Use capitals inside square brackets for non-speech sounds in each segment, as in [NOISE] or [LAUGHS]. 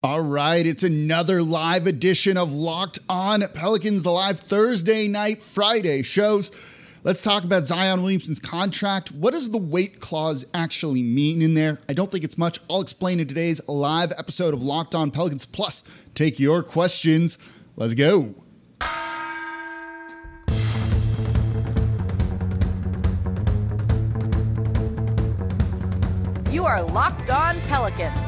All right, it's another live edition of Locked On Pelicans, the live Thursday night, Friday shows. Let's talk about Zion Williamson's contract. What does the weight clause actually mean in there? I don't think it's much. I'll explain in today's live episode of Locked On Pelicans. Plus, take your questions. Let's go. You are Locked On Pelicans,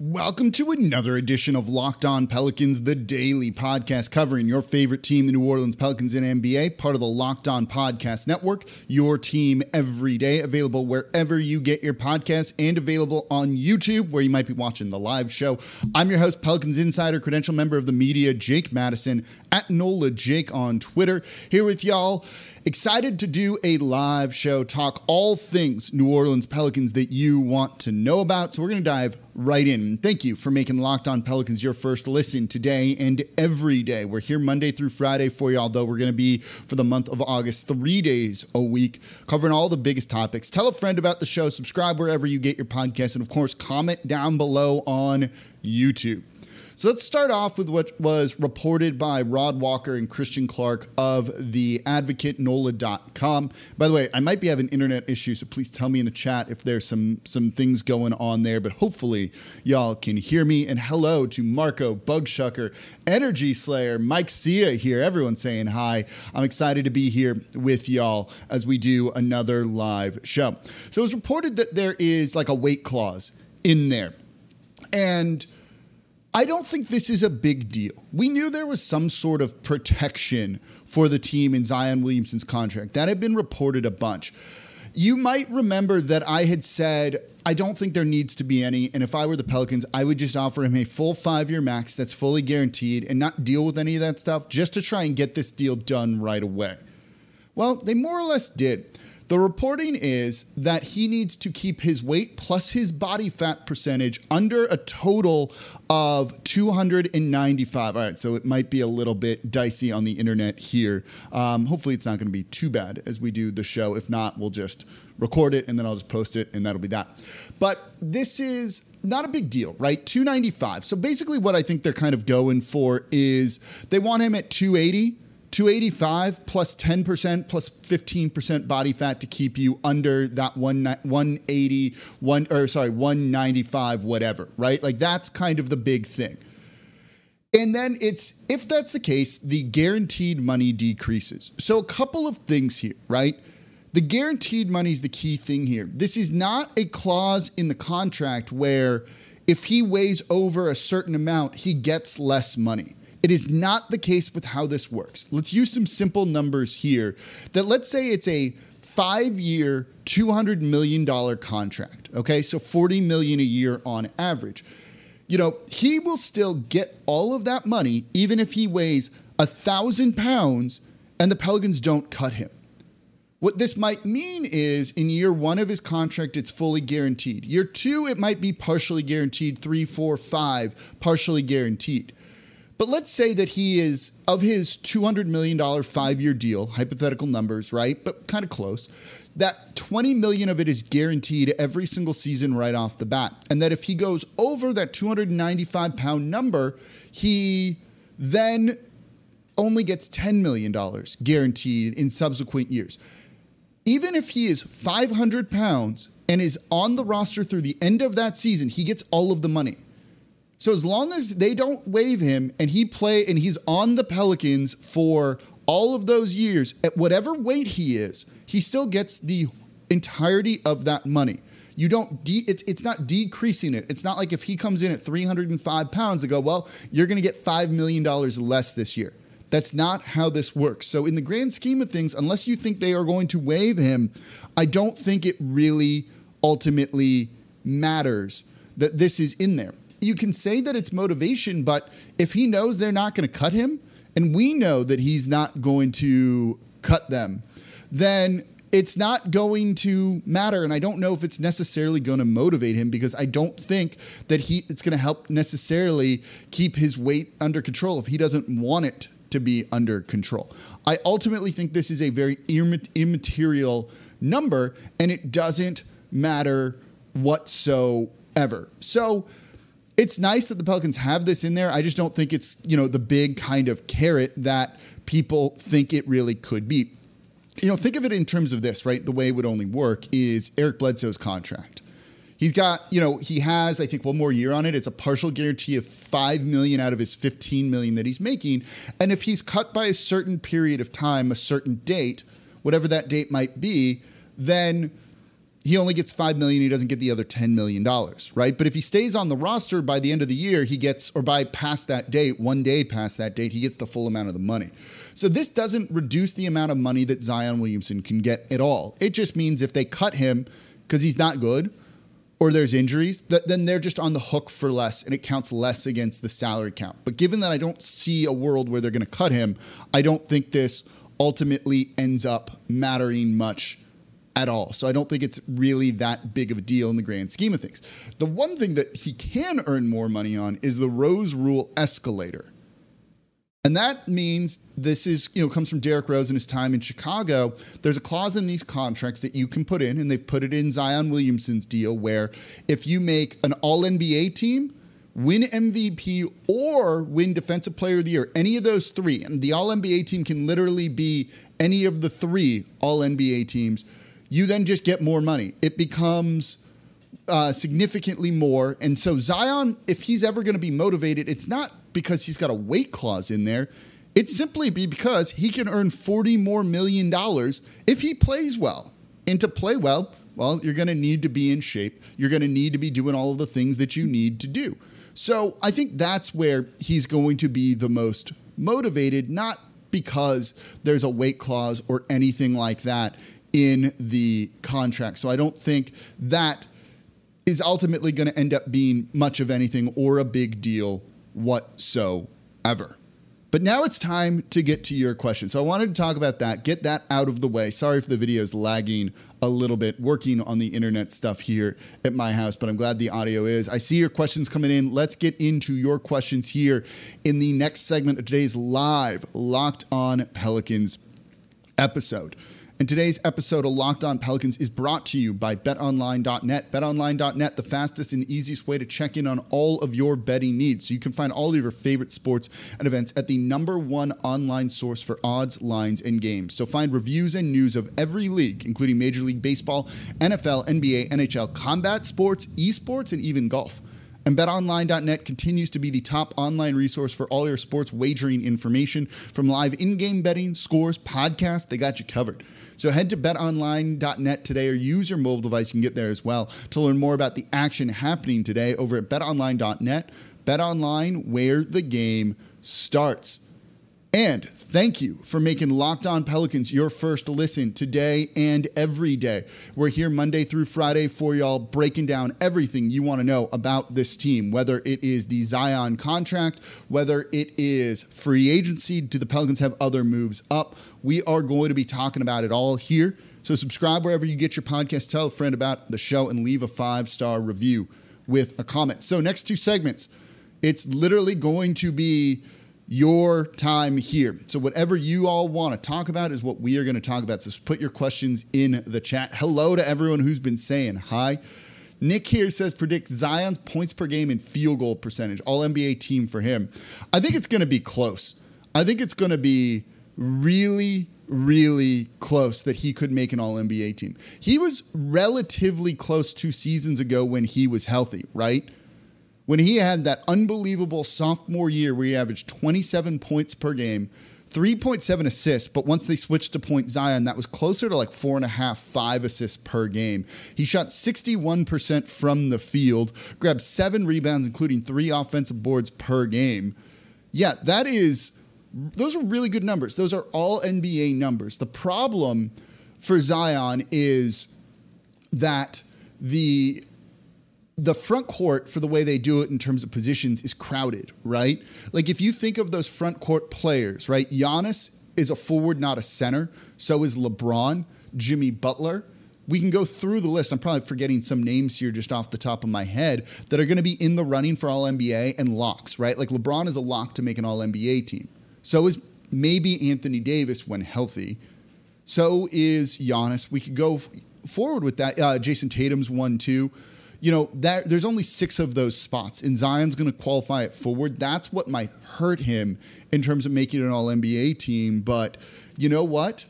Welcome to another edition of Locked On Pelicans, the daily podcast covering your favorite team, the New Orleans Pelicans in NBA, part of the Locked On Podcast Network, your team every day, available wherever you get your podcasts and available on YouTube, where you might be watching the live show. I'm your host, Pelicans Insider, credential member of the media, Jake Madison, at NOLA Jake on Twitter, here with y'all. Excited to do a live show, talk all things New Orleans Pelicans that you want to know about. So we're going to dive right in. Thank you for making Locked On Pelicans your first listen today and every day. We're here Monday through Friday for you, although we're going to be for the month of August, three days a week, covering all the biggest topics. Tell a friend about the show, subscribe wherever you get your podcast, and of course, comment down below on YouTube. So let's start off with what was reported by Rod Walker and Christian Clark of the advocate NOLA.com. By the way, I might be having internet issues, so please tell me in the chat if there's some some things going on there, but hopefully y'all can hear me. And hello to Marco, Bugshucker, Energy Slayer, Mike Sia here. Everyone saying hi. I'm excited to be here with y'all as we do another live show. So it was reported that there is like a weight clause in there. And I don't think this is a big deal. We knew there was some sort of protection for the team in Zion Williamson's contract. That had been reported a bunch. You might remember that I had said, I don't think there needs to be any. And if I were the Pelicans, I would just offer him a full five year max that's fully guaranteed and not deal with any of that stuff just to try and get this deal done right away. Well, they more or less did. The reporting is that he needs to keep his weight plus his body fat percentage under a total of 295. All right, so it might be a little bit dicey on the internet here. Um, hopefully, it's not going to be too bad as we do the show. If not, we'll just record it and then I'll just post it and that'll be that. But this is not a big deal, right? 295. So basically, what I think they're kind of going for is they want him at 280 285 plus 10% plus 15% body fat to keep you under that one, 180 one or sorry 195 whatever right? Like that's kind of the big thing. And then it's if that's the case the guaranteed money decreases. So a couple of things here right? The guaranteed money is the key thing here. This is not a clause in the contract where if he weighs over a certain amount he gets less money it is not the case with how this works. Let's use some simple numbers here. That let's say it's a five year, $200 million contract. Okay, so 40 million a year on average. You know, he will still get all of that money even if he weighs a thousand pounds and the Pelicans don't cut him. What this might mean is in year one of his contract, it's fully guaranteed. Year two, it might be partially guaranteed. Three, four, five, partially guaranteed. But let's say that he is of his $200 million five year deal, hypothetical numbers, right? But kind of close. That 20 million of it is guaranteed every single season right off the bat. And that if he goes over that 295 pound number, he then only gets $10 million guaranteed in subsequent years. Even if he is 500 pounds and is on the roster through the end of that season, he gets all of the money. So as long as they don't waive him and he play and he's on the Pelicans for all of those years at whatever weight he is, he still gets the entirety of that money. You don't de- it's it's not decreasing it. It's not like if he comes in at 305 pounds they go, well, you're going to get five million dollars less this year. That's not how this works. So in the grand scheme of things, unless you think they are going to waive him, I don't think it really ultimately matters that this is in there you can say that it's motivation, but if he knows they're not going to cut him, and we know that he's not going to cut them, then it's not going to matter and i don't know if it's necessarily going to motivate him because i don't think that he it's going to help necessarily keep his weight under control if he doesn't want it to be under control. I ultimately think this is a very immaterial number and it doesn't matter whatsoever. So it's nice that the Pelicans have this in there. I just don't think it's, you know, the big kind of carrot that people think it really could be. You know, think of it in terms of this, right? The way it would only work is Eric Bledsoe's contract. He's got, you know, he has, I think, one more year on it. It's a partial guarantee of five million out of his 15 million that he's making. And if he's cut by a certain period of time, a certain date, whatever that date might be, then he only gets 5 million he doesn't get the other 10 million dollars right? But if he stays on the roster by the end of the year he gets or by past that date one day past that date he gets the full amount of the money. So this doesn't reduce the amount of money that Zion Williamson can get at all. It just means if they cut him because he's not good or there's injuries that then they're just on the hook for less and it counts less against the salary count. But given that I don't see a world where they're going to cut him I don't think this ultimately ends up mattering much at all. So I don't think it's really that big of a deal in the grand scheme of things. The one thing that he can earn more money on is the Rose Rule escalator. And that means this is, you know, comes from Derrick Rose and his time in Chicago. There's a clause in these contracts that you can put in, and they've put it in Zion Williamson's deal where if you make an all NBA team, win MVP, or win Defensive Player of the Year, any of those three, and the all NBA team can literally be any of the three all NBA teams you then just get more money. It becomes uh, significantly more. And so Zion, if he's ever going to be motivated, it's not because he's got a weight clause in there. It's simply be because he can earn 40 more million dollars if he plays well. And to play well, well, you're going to need to be in shape. You're going to need to be doing all of the things that you need to do. So I think that's where he's going to be the most motivated, not because there's a weight clause or anything like that in the contract. So I don't think that is ultimately going to end up being much of anything or a big deal whatsoever. But now it's time to get to your question. So I wanted to talk about that, get that out of the way. Sorry if the video is lagging a little bit, working on the internet stuff here at my house, but I'm glad the audio is. I see your questions coming in. Let's get into your questions here in the next segment of today's live Locked On Pelicans episode. And today's episode of Locked On Pelicans is brought to you by betonline.net. Betonline.net, the fastest and easiest way to check in on all of your betting needs. So you can find all of your favorite sports and events at the number one online source for odds, lines, and games. So find reviews and news of every league, including Major League Baseball, NFL, NBA, NHL, combat sports, esports, and even golf. And betonline.net continues to be the top online resource for all your sports wagering information from live in game betting, scores, podcasts, they got you covered. So head to betonline.net today or use your mobile device. You can get there as well to learn more about the action happening today over at betonline.net. BetOnline, where the game starts. And thank you for making Locked On Pelicans your first listen today and every day. We're here Monday through Friday for y'all, breaking down everything you want to know about this team, whether it is the Zion contract, whether it is free agency. Do the Pelicans have other moves up? We are going to be talking about it all here. So subscribe wherever you get your podcast. Tell a friend about the show and leave a five star review with a comment. So, next two segments, it's literally going to be your time here. So, whatever you all want to talk about is what we are going to talk about. So, put your questions in the chat. Hello to everyone who's been saying hi. Nick here says predict Zion's points per game and field goal percentage, all NBA team for him. I think it's going to be close. I think it's going to be really, really close that he could make an all NBA team. He was relatively close two seasons ago when he was healthy, right? When he had that unbelievable sophomore year where he averaged 27 points per game, 3.7 assists, but once they switched to point Zion, that was closer to like four and a half, five assists per game. He shot 61% from the field, grabbed seven rebounds, including three offensive boards per game. Yeah, that is, those are really good numbers. Those are all NBA numbers. The problem for Zion is that the the front court for the way they do it in terms of positions is crowded, right? Like if you think of those front court players, right? Giannis is a forward, not a center. So is LeBron, Jimmy Butler. We can go through the list. I'm probably forgetting some names here just off the top of my head that are going to be in the running for All NBA and locks, right? Like LeBron is a lock to make an All NBA team. So is maybe Anthony Davis when healthy. So is Giannis. We could go forward with that. Uh, Jayson Tatum's one too. You know that there's only six of those spots, and Zion's going to qualify it forward. That's what might hurt him in terms of making an All NBA team. But you know what?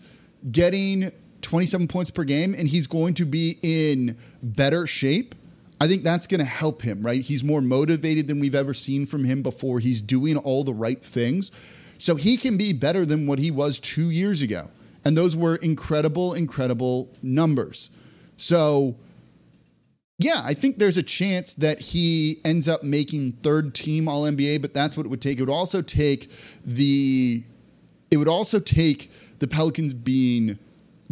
Getting 27 points per game, and he's going to be in better shape. I think that's going to help him, right? He's more motivated than we've ever seen from him before. He's doing all the right things. So he can be better than what he was two years ago. And those were incredible, incredible numbers. So, yeah, I think there's a chance that he ends up making third team All NBA, but that's what it would take. It would also take the, it would also take the Pelicans being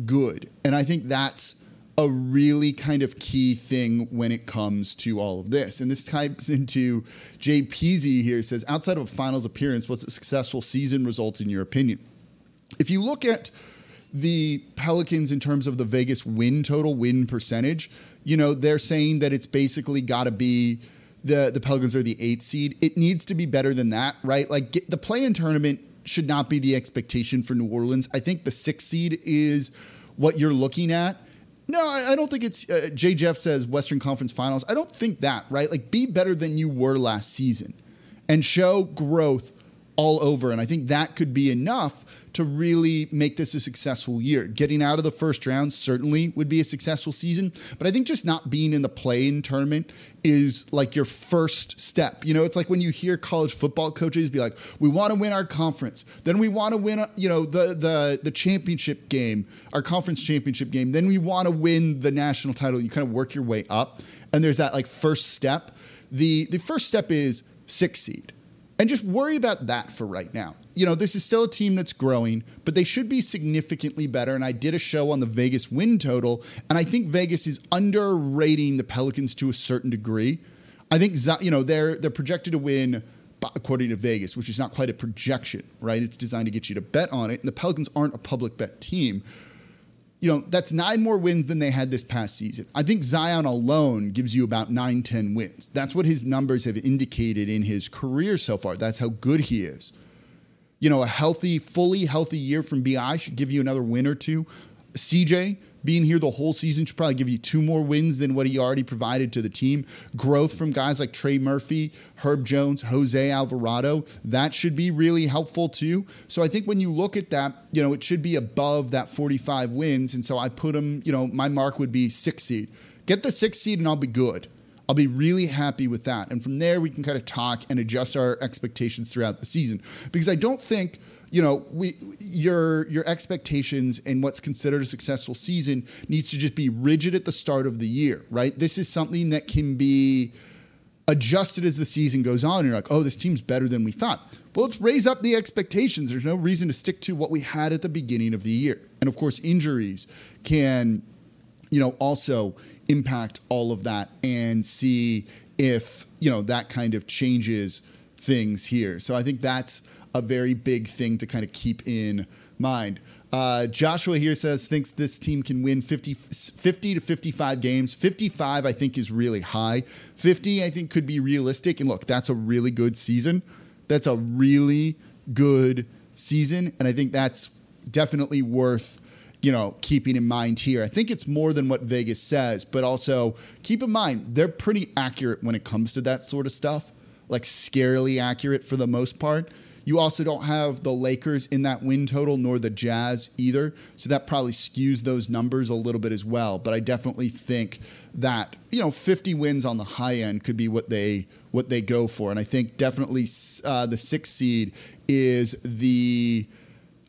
good. And I think that's a really kind of key thing when it comes to all of this. And this types into Jay Peasy here says, outside of a finals appearance, what's a successful season result in your opinion? If you look at the Pelicans in terms of the Vegas win total, win percentage, you know, they're saying that it's basically got to be the the Pelicans are the eighth seed. It needs to be better than that, right? Like get, the play-in tournament should not be the expectation for New Orleans. I think the sixth seed is what you're looking at. No, I don't think it's. Uh, Jay Jeff says Western Conference Finals. I don't think that, right? Like, be better than you were last season and show growth all over. And I think that could be enough to really make this a successful year. Getting out of the first round certainly would be a successful season, but I think just not being in the play-in tournament is like your first step. You know, it's like when you hear college football coaches be like, "We want to win our conference, then we want to win, you know, the the the championship game, our conference championship game, then we want to win the national title." You kind of work your way up, and there's that like first step. The the first step is six seed and just worry about that for right now. You know, this is still a team that's growing, but they should be significantly better. And I did a show on the Vegas win total, and I think Vegas is underrating the Pelicans to a certain degree. I think you know they're they're projected to win according to Vegas, which is not quite a projection, right? It's designed to get you to bet on it, and the Pelicans aren't a public bet team you know, that's nine more wins than they had this past season. I think Zion alone gives you about nine, 10 wins. That's what his numbers have indicated in his career so far. That's how good he is. You know, a healthy, fully healthy year from BI should give you another win or two. CJ, being here the whole season should probably give you two more wins than what he already provided to the team. Growth from guys like Trey Murphy, Herb Jones, Jose Alvarado, that should be really helpful too. So I think when you look at that, you know, it should be above that 45 wins. And so I put him, you know, my mark would be six seed. Get the six seed and I'll be good. I'll be really happy with that. And from there, we can kind of talk and adjust our expectations throughout the season. Because I don't think you know, we your your expectations and what's considered a successful season needs to just be rigid at the start of the year, right? This is something that can be adjusted as the season goes on. You're like, oh, this team's better than we thought. Well, let's raise up the expectations. There's no reason to stick to what we had at the beginning of the year. And of course, injuries can, you know, also impact all of that and see if, you know, that kind of changes things here. So I think that's a very big thing to kind of keep in mind. Uh, Joshua here says thinks this team can win 50, 50 to 55 games. 55, I think, is really high. 50, I think, could be realistic. And look, that's a really good season. That's a really good season. And I think that's definitely worth you know, keeping in mind here. I think it's more than what Vegas says, but also keep in mind they're pretty accurate when it comes to that sort of stuff, like scarily accurate for the most part. You also don't have the Lakers in that win total, nor the Jazz either. So that probably skews those numbers a little bit as well. But I definitely think that you know 50 wins on the high end could be what they what they go for. And I think definitely uh, the sixth seed is the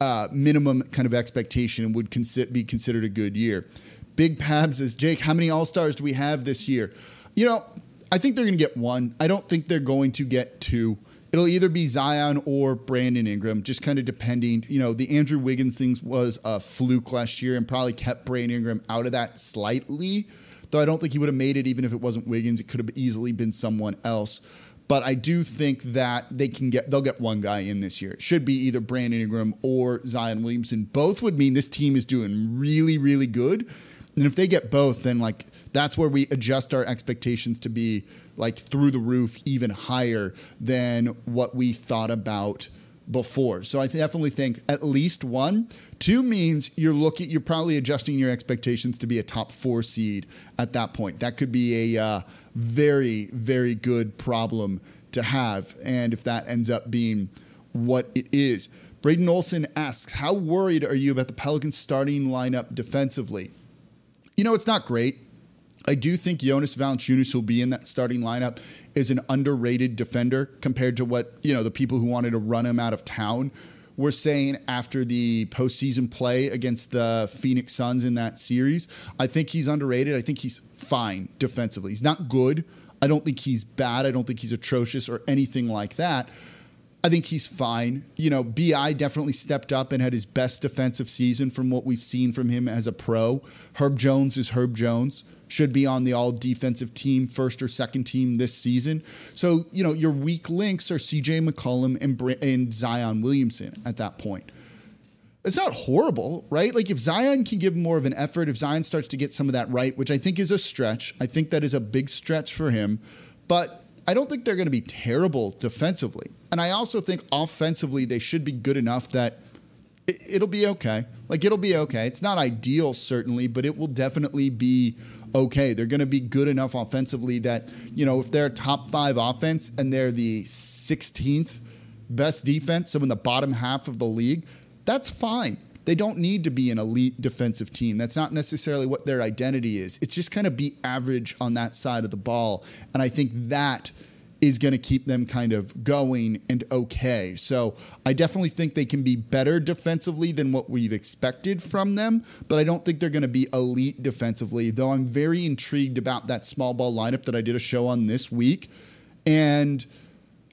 uh, minimum kind of expectation and would consi- be considered a good year. Big Pabs says, Jake, how many All Stars do we have this year? You know, I think they're going to get one. I don't think they're going to get two it'll either be Zion or Brandon Ingram, just kind of depending. You know, the Andrew Wiggins things was a fluke last year and probably kept Brandon Ingram out of that slightly. Though I don't think he would have made it even if it wasn't Wiggins. It could have easily been someone else. But I do think that they can get they'll get one guy in this year. It should be either Brandon Ingram or Zion Williamson. Both would mean this team is doing really, really good. And if they get both, then like that's where we adjust our expectations to be like through the roof, even higher than what we thought about before. So I definitely think at least one. Two means you're looking, you're probably adjusting your expectations to be a top four seed at that point. That could be a uh, very, very good problem to have. And if that ends up being what it is. Braden Olson asks, How worried are you about the Pelicans starting lineup defensively? You know, it's not great. I do think Jonas Valanciunas will be in that starting lineup is an underrated defender compared to what, you know, the people who wanted to run him out of town were saying after the postseason play against the Phoenix Suns in that series. I think he's underrated. I think he's fine defensively. He's not good. I don't think he's bad. I don't think he's atrocious or anything like that. I think he's fine. You know, BI definitely stepped up and had his best defensive season from what we've seen from him as a pro. Herb Jones is Herb Jones. Should be on the all defensive team, first or second team this season. So, you know, your weak links are CJ McCollum and, and Zion Williamson at that point. It's not horrible, right? Like if Zion can give more of an effort, if Zion starts to get some of that right, which I think is a stretch, I think that is a big stretch for him. But I don't think they're going to be terrible defensively. And I also think offensively, they should be good enough that it, will be okay. Like it'll be okay. It's not ideal, certainly, but it will definitely be okay. They're going to be good enough offensively that, you know, if they're top five offense and they're the 16th best defense, so in the bottom half of the league, that's fine. They don't need to be an elite defensive team. That's not necessarily what their identity is. It's just kind of be average on that side of the ball. And I think that is going to keep them kind of going and okay. So I definitely think they can be better defensively than what we've expected from them, but I don't think they're going to be elite defensively, though I'm very intrigued about that small ball lineup that I did a show on this week. And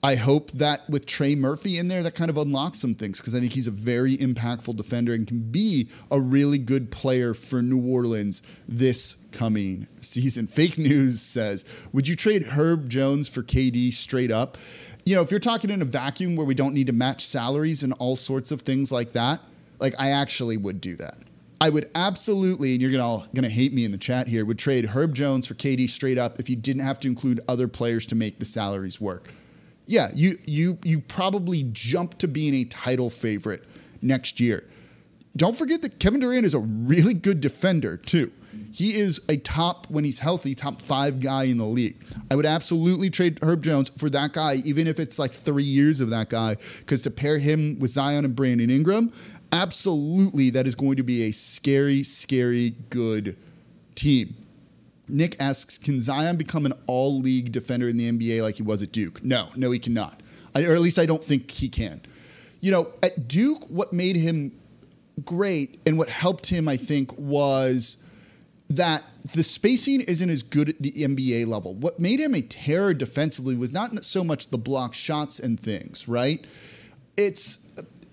I hope that with Trey Murphy in there, that kind of unlocks some things because I think he's a very impactful defender and can be a really good player for New Orleans this coming season. Fake news says, Would you trade Herb Jones for KD straight up? You know, if you're talking in a vacuum where we don't need to match salaries and all sorts of things like that, like I actually would do that. I would absolutely, and you're gonna gonna hate me in the chat here, would trade Herb Jones for KD straight up if you didn't have to include other players to make the salaries work yeah, you you you probably jump to being a title favorite next year. Don't forget that Kevin Durant is a really good defender too. He is a top when he's healthy, top five guy in the league. I would absolutely trade Herb Jones for that guy, even if it's like three years of that guy, because to pair him with Zion and Brandon Ingram, absolutely that is going to be a scary, scary good team. Nick asks, can Zion become an all league defender in the NBA like he was at Duke? No, no, he cannot. I, or at least I don't think he can. You know, at Duke, what made him great and what helped him, I think, was that the spacing isn't as good at the NBA level. What made him a terror defensively was not so much the block shots and things, right? It's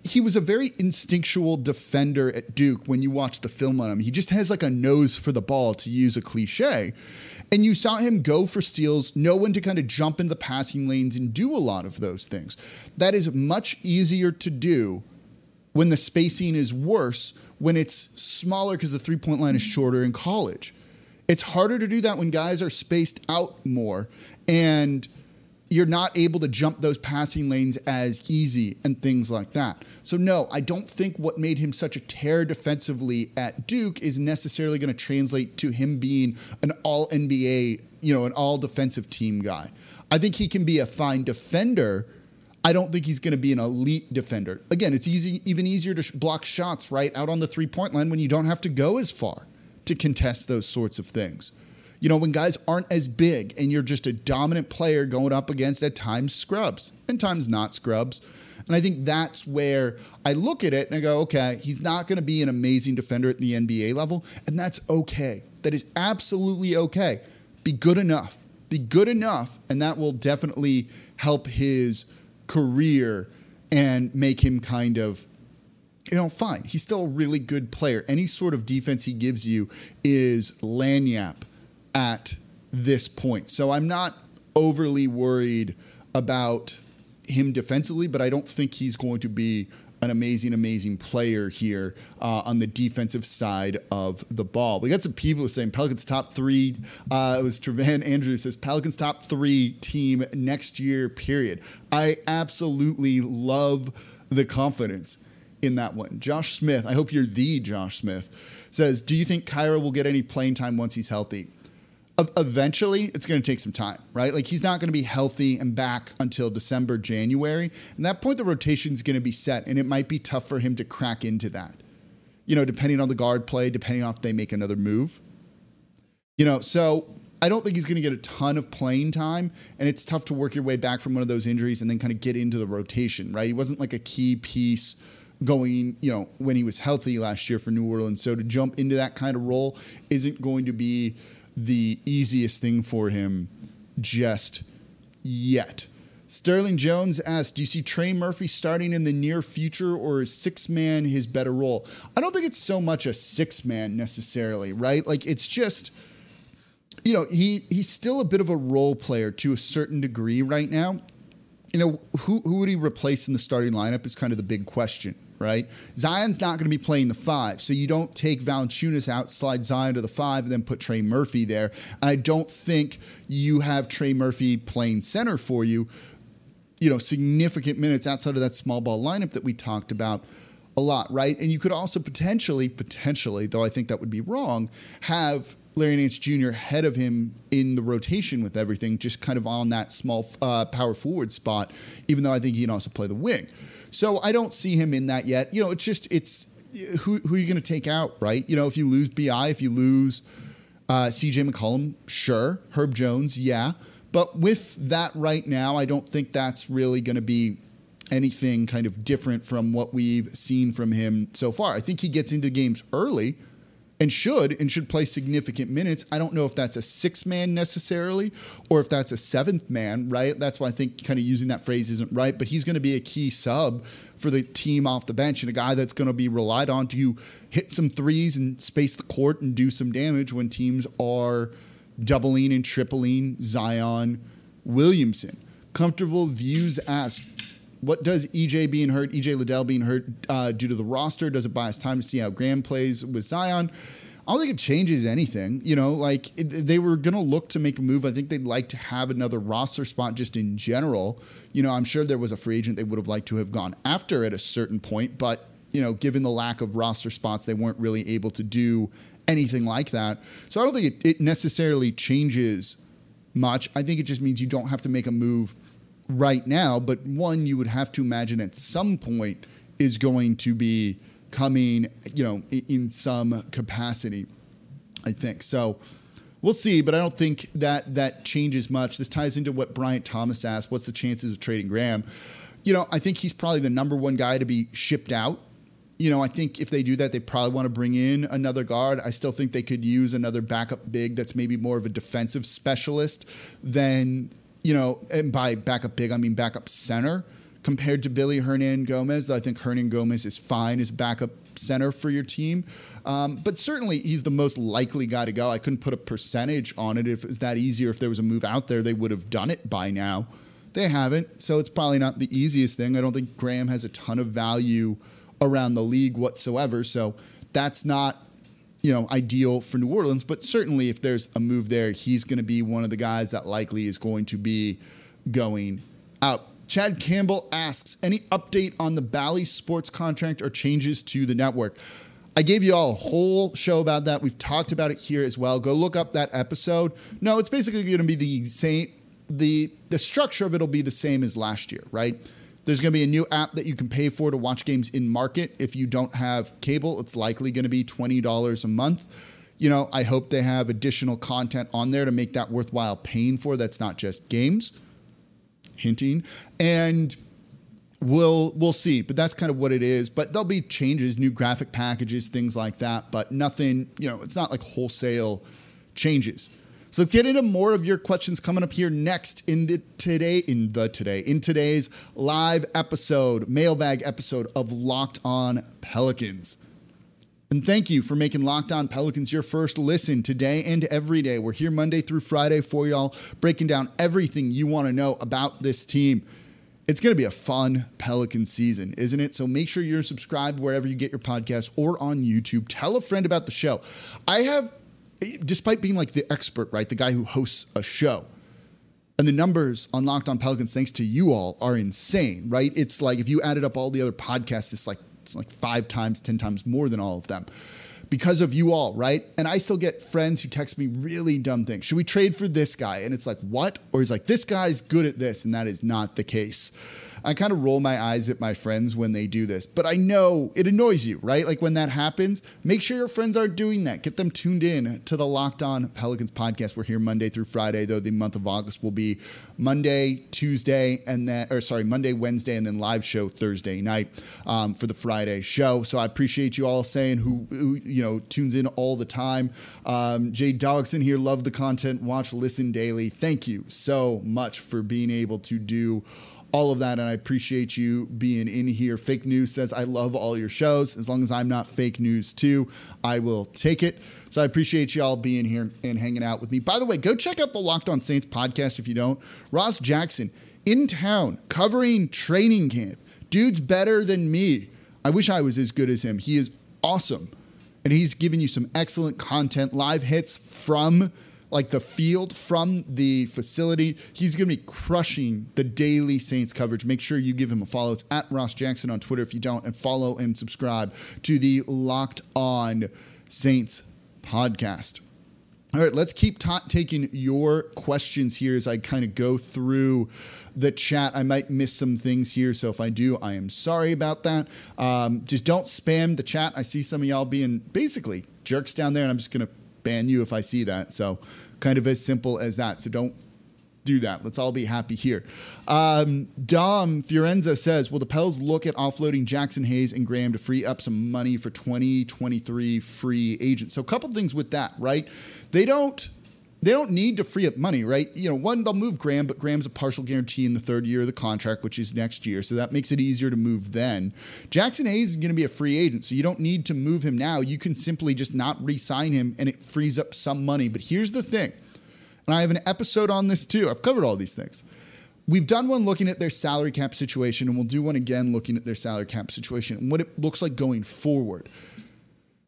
he was a very instinctual defender at Duke when you watch the film on him. He just has like a nose for the ball, to use a cliche. And you saw him go for steals, know when to kind of jump in the passing lanes and do a lot of those things. That is much easier to do when the spacing is worse, when it's smaller because the three point line is shorter in college. It's harder to do that when guys are spaced out more. And you're not able to jump those passing lanes as easy and things like that. So, no, I don't think what made him such a terror defensively at Duke is necessarily going to translate to him being an all NBA, you know, an all defensive team guy. I think he can be a fine defender. I don't think he's going to be an elite defender. Again, it's easy, even easier to block shots right out on the three point line when you don't have to go as far to contest those sorts of things you know, when guys aren't as big and you're just a dominant player going up against at times scrubs and times not scrubs. And I think that's where I look at it and I go, okay, he's not going to be an amazing defender at the NBA level. And that's okay. That is absolutely okay. Be good enough. Be good enough. And that will definitely help his career and make him kind of you know, fine. He's still a really good player. Any sort of defense he gives you is lagniappe at this point. So I'm not overly worried about him defensively, but I don't think he's going to be an amazing, amazing player here uh, on the defensive side of the ball. We got some people saying Pelicans top three. Uh, it was Trevan [LAUGHS] Andrews says Pelicans top three team next year, period. I absolutely love the confidence in that one. Josh Smith, I hope you're the Josh Smith, says, Do you think Kira will get any playing time once he's healthy? Eventually it's going to take some time, right? Like he's not going to be healthy and back until December, January. And that point, the rotation is going to be set, and it might be tough for him to crack into that. You know, depending on the guard play, depending on if they make another move. You know, so I don't think he's going to get a ton of playing time, and it's tough to work your way back from one of those injuries and then kind of get into the rotation, right? He wasn't like a key piece going, you know, when he was healthy last year for New Orleans. So to jump into that kind of role isn't going to be the easiest thing for him just yet. Sterling Jones asks, Do you see Trey Murphy starting in the near future or is six man his better role? I don't think it's so much a six man necessarily, right? Like it's just, you know, he he's still a bit of a role player to a certain degree right now. You know, who who would he replace in the starting lineup is kind of the big question right? Zion's not going to be playing the five, so you don't take Valanciunas out, slide Zion to the five, and then put Trey Murphy there. And I don't think you have Trey Murphy playing center for you, you know, significant minutes outside of that small ball lineup that we talked about a lot, right? And you could also potentially, potentially, though I think that would be wrong, have Larry Nance Jr. ahead of him in the rotation with everything, just kind of on that small uh, power forward spot, even though I think he can also play the wing. So I don't see him in that yet. You know, it's just it's who who are you going to take out, right? You know, if you lose Bi, if you lose uh, C.J. McCollum, sure. Herb Jones, yeah. But with that right now, I don't think that's really going to be anything kind of different from what we've seen from him so far. I think he gets into games early and should and should play significant minutes. I don't know if that's a six man necessarily or if that's a seventh man, right? That's why I think kind of using that phrase isn't right, but he's going to be a key sub for the team off the bench and a guy that's going to be relied on to hit some threes and space the court and do some damage when teams are doubling and tripling Zion Williamson. Comfortable views asked what does EJ being hurt, EJ Liddell being hurt uh, due to the roster? Does it buy us time to see how Graham plays with Zion? I don't think it changes anything. You know, like it, they were going to look to make a move. I think they'd like to have another roster spot just in general. You know, I'm sure there was a free agent they would have liked to have gone after at a certain point, but, you know, given the lack of roster spots, they weren't really able to do anything like that. So I don't think it, it necessarily changes much. I think it just means you don't have to make a move right now, but one you would have to imagine at some point is going to be coming, you know, in some capacity. I think so. We'll see, but I don't think that that changes much. This ties into what Bryant Thomas asked: What's the chances of trading Graham? You know, I think he's probably the number one guy to be shipped out. You know, I think if they do that, they probably want to bring in another guard. I still think they could use another backup big that's maybe more of a defensive specialist than you know, and by backup big, I mean backup center compared to Willy Hernangomez. I think Hernangomez is fine as backup center for your team. Um, but certainly he's the most likely guy to go. I couldn't put a percentage on it. If it's that easier, if there was a move out there, they would have done it by now. They haven't, so it's probably not the easiest thing. I don't think Graham has a ton of value around the league whatsoever. So that's not you know, ideal for New Orleans, but certainly if there's a move there, he's going to be one of the guys that likely is going to be going out. Chad Campbell asks, any update on the Bally Sports contract or changes to the network? I gave you all a whole show about that. We've talked about it here as well. Go look up that episode. No, it's basically going to be the same. The the structure of it'll be the same as last year, right? There's going to be a new app that you can pay for to watch games in market. If you don't have cable, it's likely going to be $20 a month. You know, I hope they have additional content on there to make that worthwhile paying for. That's not just games. Hinting. And we'll we'll see but that's kind of what it is but there'll be changes new graphic packages things like that but nothing you know it's not like wholesale changes so let's get into more of your questions coming up here next in the today in the today in today's live episode, mailbag episode of Locked On Pelicans. And thank you for making Locked On Pelicans your first listen today and every day. We're here Monday through Friday for y'all, breaking down everything you want to know about this team. It's going to be a fun Pelican season, isn't it? So make sure you're subscribed wherever you get your podcasts or on YouTube. Tell a friend about the show. I have despite being like the expert, right, the guy who hosts a show, And the numbers on Locked On Pelicans, thanks to you all, are insane, right? It's like if you added up all the other podcasts, it's like it's like five times, ten times more than all of them because of you all, right? And I still get friends who text me really dumb things. Should we trade for this guy? And it's like, what? Or he's like, this guy's good at this, and that is not the case. I kind of roll my eyes at my friends when they do this, but I know it annoys you, right? Like when that happens, make sure your friends aren't doing that. Get them tuned in to the Locked On Pelicans podcast. We're here Monday through Friday, though the month of August will be Monday, Tuesday, and then, or sorry, Monday, Wednesday, and then live show Thursday night um, for the Friday show. So I appreciate you all saying who, who you know tunes in all the time. Um, Jay Dogson here, love the content, watch, listen daily. Thank you so much for being able to do all of that. And I appreciate you being in here. Fake News says, I love all your shows. As long as I'm not fake news too, I will take it. So I appreciate y'all being here and hanging out with me. By the way, go check out the Locked On Saints podcast if you don't. Ross Jackson in town covering training camp. Dude's better than me. I wish I was as good as him. He is awesome. And he's giving you some excellent content, live hits from like the field from the facility. He's going to be crushing the daily Saints coverage. Make sure you give him a follow. It's at Ross Jackson on Twitter if you don't, and follow and subscribe to the Locked On Saints podcast. All right, let's keep ta- taking your questions here as I kind of go through the chat. I might miss some things here, so if I do, I am sorry about that. Um, just don't spam the chat. I see some of y'all being basically jerks down there, and I'm just going to ban you if I see that. So, kind of as simple as that. So, don't do that. Let's all be happy here. Um, Dom Fiorenza says, Will the Pels look at offloading Jaxson Hayes and Graham to free up some money for 2023 free agents? So, a couple things with that, right? They don't they don't need to free up money, right? You know, one, they'll move Graham, but Graham's a partial guarantee in the third year of the contract, which is next year. So that makes it easier to move then. Jaxson Hayes is going to be a free agent, so you don't need to move him now. You can simply just not re sign him and it frees up some money. But here's the thing, and I have an episode on this too. I've covered all these things. We've done one looking at their salary cap situation, and we'll do one again looking at their salary cap situation and what it looks like going forward.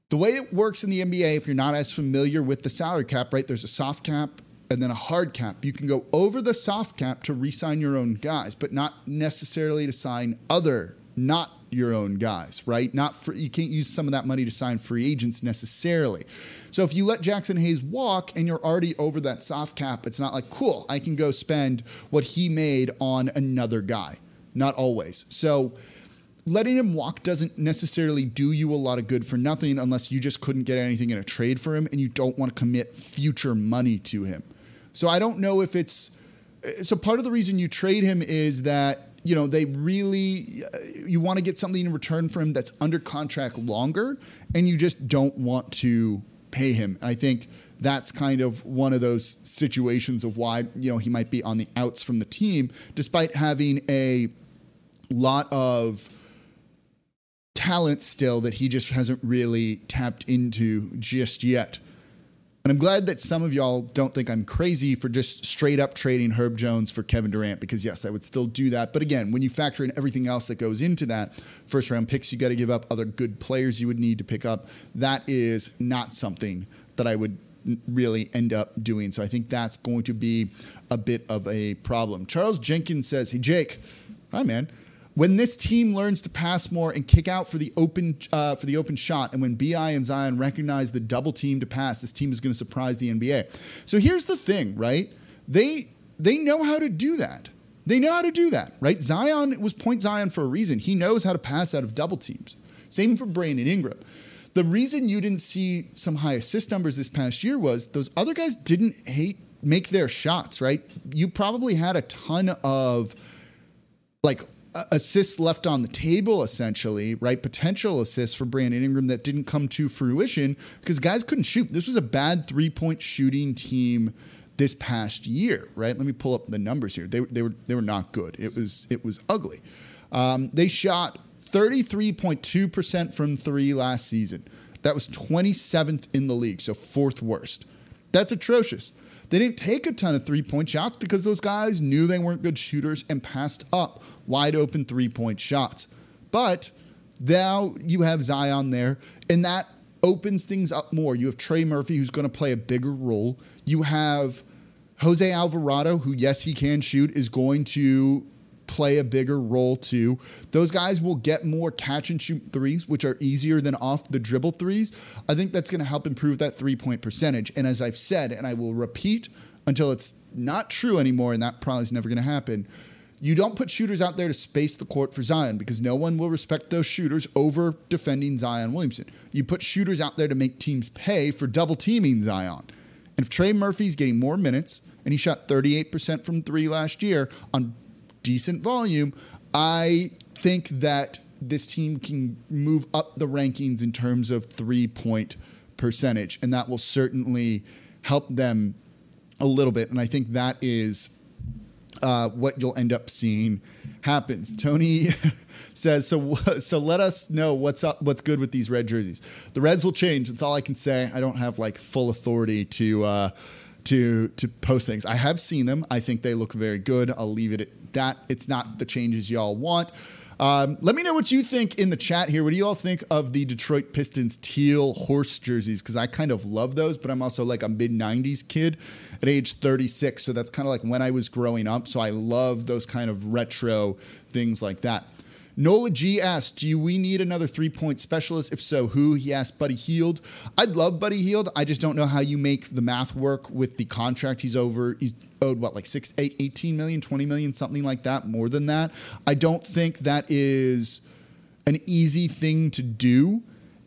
The way it works in the NBA, if you're not as familiar with the salary cap, right, there's a soft cap and then a hard cap. You can go over the soft cap to re sign your own guys, but not necessarily to sign other, not your own guys, right? Not for, you can't use some of that money to sign free agents necessarily. So if you let Jaxson Hayes walk and you're already over that soft cap, it's not like, cool, I can go spend what he made on another guy. Not always. So letting him walk doesn't necessarily do you a lot of good for nothing unless you just couldn't get anything in a trade for him and you don't want to commit future money to him. So I don't know if it's so part of the reason you trade him is that you know they really uh, you want to get something in return for him that's under contract longer and you just don't want to pay him. And I think that's kind of one of those situations of why you know he might be on the outs from the team despite having a lot of talent still that he just hasn't really tapped into just yet. And I'm glad that some of y'all don't think I'm crazy for just straight up trading Herb Jones for Kevin Durant, because yes, I would still do that. But again, when you factor in everything else that goes into that, first round picks, you got to give up other good players you would need to pick up. That is not something that I would really end up doing. So I think that's going to be a bit of a problem. Charles Jenkins says, Hey, Jake, hi, man. When this team learns to pass more and kick out for the open uh, for the open shot, and when Bi and Zion recognize the double team to pass, this team is going to surprise the NBA. So here's the thing, right? They they know how to do that. They know how to do that, right? Zion was point Zion for a reason. He knows how to pass out of double teams. Same for Brandon Ingram. The reason you didn't see some high assist numbers this past year was those other guys didn't hate make their shots, right? You probably had a ton of like assists left on the table, essentially, right? Potential assists for Brandon Ingram that didn't come to fruition because guys couldn't shoot. This was a bad three point shooting team this past year, right? Let me pull up the numbers here. They, they were they were not good. It was it was ugly. Um, they shot 33.2% from three last season. That was 27th in the league, so fourth worst. That's atrocious. They didn't take a ton of three point shots because those guys knew they weren't good shooters and passed up wide open three point shots. But now you have Zion there, and that opens things up more. You have Trey Murphy, who's going to play a bigger role. You have Jose Alvarado, who, yes, he can shoot, is going to play a bigger role too. Those guys will get more catch and shoot threes, which are easier than off the dribble threes. I think that's going to help improve that three point percentage. And as I've said, and I will repeat until it's not true anymore, and that probably is never going to happen. You don't put shooters out there to space the court for Zion because no one will respect those shooters over defending Zion Williamson. You put shooters out there to make teams pay for double teaming Zion. And if Trey Murphy's getting more minutes, and he shot 38% from three last year on decent volume, I think that this team can move up the rankings in terms of three point percentage, and that will certainly help them a little bit. And I think that is uh, what you'll end up seeing happens. Tony [LAUGHS] says, "So, [LAUGHS] so let us know what's up, what's good with these red jerseys. The Reds will change. That's all I can say. I don't have like full authority to." Uh, to to post things. I have seen them. I think they look very good. I'll leave it at that. It's not the changes y'all want. Um, let me know what you think in the chat here. What do you all think of the Detroit Pistons teal horse jerseys? Because I kind of love those, but I'm also like a mid 90s kid at age 36. So that's kind of like when I was growing up. So I love those kind of retro things like that. Nola G asked, Do we need another three point specialist? If so, who? He asked Buddy Hield. I'd love Buddy Hield. I just don't know how you make the math work with the contract he's over. He's owed what, like six, eight, 18 million, 20 million, something like that, more than that. I don't think that is an easy thing to do.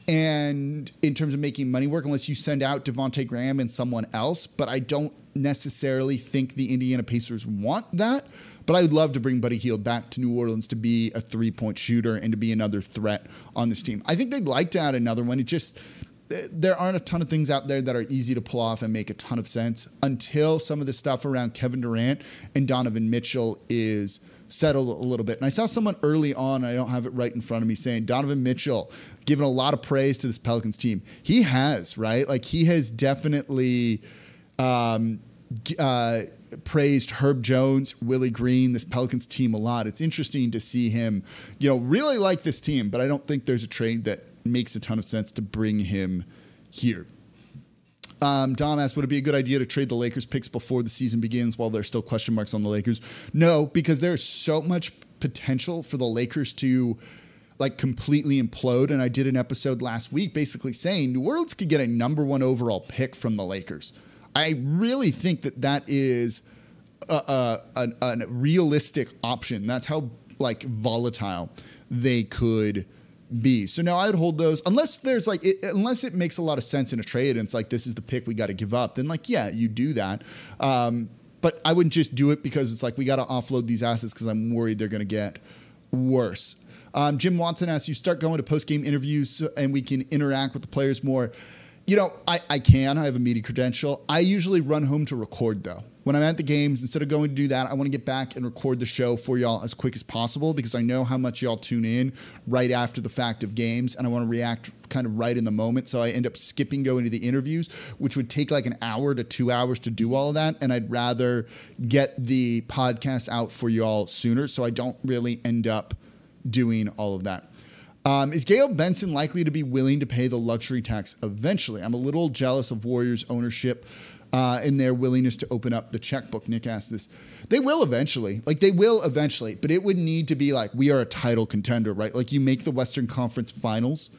And in terms of making money work, unless you send out Devonte Graham and someone else, but I don't necessarily think the Indiana Pacers want that. But I would love to bring Buddy Hield back to New Orleans to be a three point shooter and to be another threat on this team. I think they'd like to add another one. It just, there aren't a ton of things out there that are easy to pull off and make a ton of sense until some of the stuff around Kevin Durant and Donovan Mitchell is settled a little bit. And I saw someone early on, I don't have it right in front of me, saying Donovan Mitchell giving a lot of praise to this Pelicans team. He has, right? Like he has definitely um, uh, praised Herb Jones, Willie Green, this Pelicans team a lot. It's interesting to see him, you know, really like this team, but I don't think there's a trade that makes a ton of sense to bring him here. Um, Dom asked, would it be a good idea to trade the Lakers picks before the season begins while there's still question marks on the Lakers? No, because there's so much potential for the Lakers to like completely implode. And I did an episode last week basically saying New Orleans could get a number one overall pick from the Lakers. I really think that that is a, a, a, a realistic option. That's how like volatile they could be. So now I would hold those unless there's like it, unless it makes a lot of sense in a trade and it's like this is the pick we got to give up. Then like yeah, you do that. Um, but I wouldn't just do it because it's like we got to offload these assets because I'm worried they're going to get worse. Um, Jim Watson asks you start going to post game interviews and we can interact with the players more. You know, I, I can. I have a media credential. I usually run home to record though. When I'm at the games, instead of going to do that, I want to get back and record the show for y'all as quick as possible because I know how much y'all tune in right after the fact of games and I want to react kind of right in the moment. So I end up skipping going to the interviews, which would take like an hour to two hours to do all of that. And I'd rather get the podcast out for y'all sooner. So I don't really end up doing all of that. Um, is Gayle Benson likely to be willing to pay the luxury tax eventually? I'm a little jealous of Warriors ownership uh, and their willingness to open up the checkbook. Nick asked this. They will eventually. Like, they will eventually, but it would need to be like, we are a title contender, right? Like, you make the Western Conference finals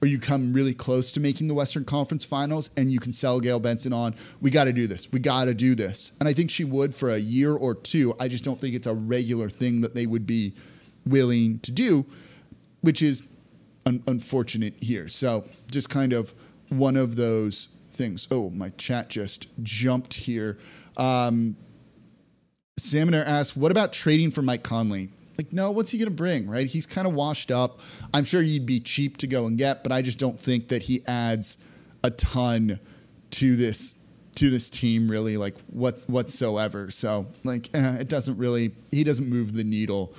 or you come really close to making the Western Conference finals and you can sell Gayle Benson on, we got to do this. We got to do this. And I think she would for a year or two. I just don't think it's a regular thing that they would be willing to do which is un- unfortunate here. So just kind of one of those things. Oh, my chat just jumped here. Um, Salmoner asks, "What about trading for Mike Conley?" Like, no, what's he going to bring? Right? He's kind of washed up. I'm sure he'd be cheap to go and get, but I just don't think that he adds a ton to this to this team really like what whatsoever. So like eh, [LAUGHS] it doesn't really he doesn't move the needle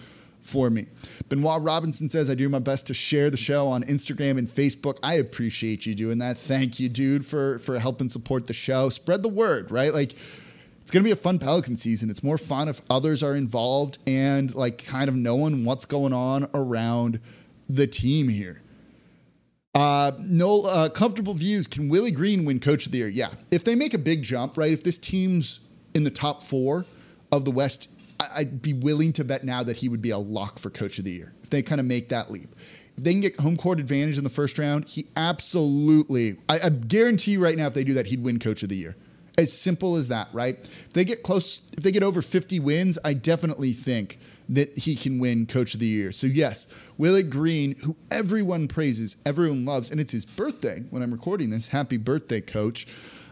for me. Benoit Robinson says, I do my best to share the show on Instagram and Facebook. I appreciate you doing that. Thank you, dude, for, for helping support the show. Spread the word, right? Like, it's going to be a fun Pelican season. It's more fun if others are involved and, like, kind of knowing what's going on around the team here. Uh, no uh, comfortable views. Can Willie Green win Coach of the Year? Yeah. If they make a big jump, right? If this team's in the top four of the West, I'd be willing to bet now that he would be a lock for coach of the year if they kind of make that leap. If they can get home court advantage in the first round, he absolutely, I, I guarantee right now, if they do that, he'd win coach of the year. As simple as that, right? If they get close, if they get over 50 wins, I definitely think that he can win coach of the year. So, yes, Willie Green, who everyone praises, everyone loves, and it's his birthday when I'm recording this. Happy birthday, coach.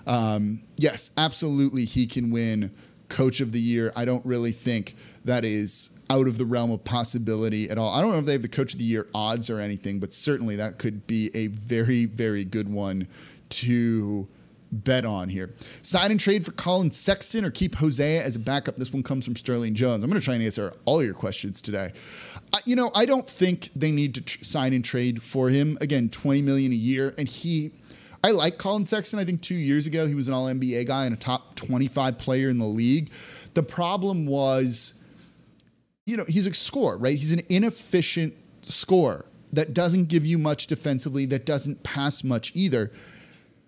Um, yes, absolutely, he can win coach of the year. I don't really think that is out of the realm of possibility at all. I don't know if they have the coach of the year odds or anything, but certainly that could be a very, very good one to bet on here. Sign and trade for Colin Sexton or keep Hosea as a backup. This one comes from Sterling Jones. I'm going to try and answer all your questions today. Uh, you know, I don't think they need to tr- sign and trade for him. Again, 20 million a year, and he. I like Colin Sexton. I think two years ago he was an All NBA guy and a top 25 player in the league. The problem was, you know, he's a scorer, right? He's an inefficient scorer that doesn't give you much defensively, that doesn't pass much either.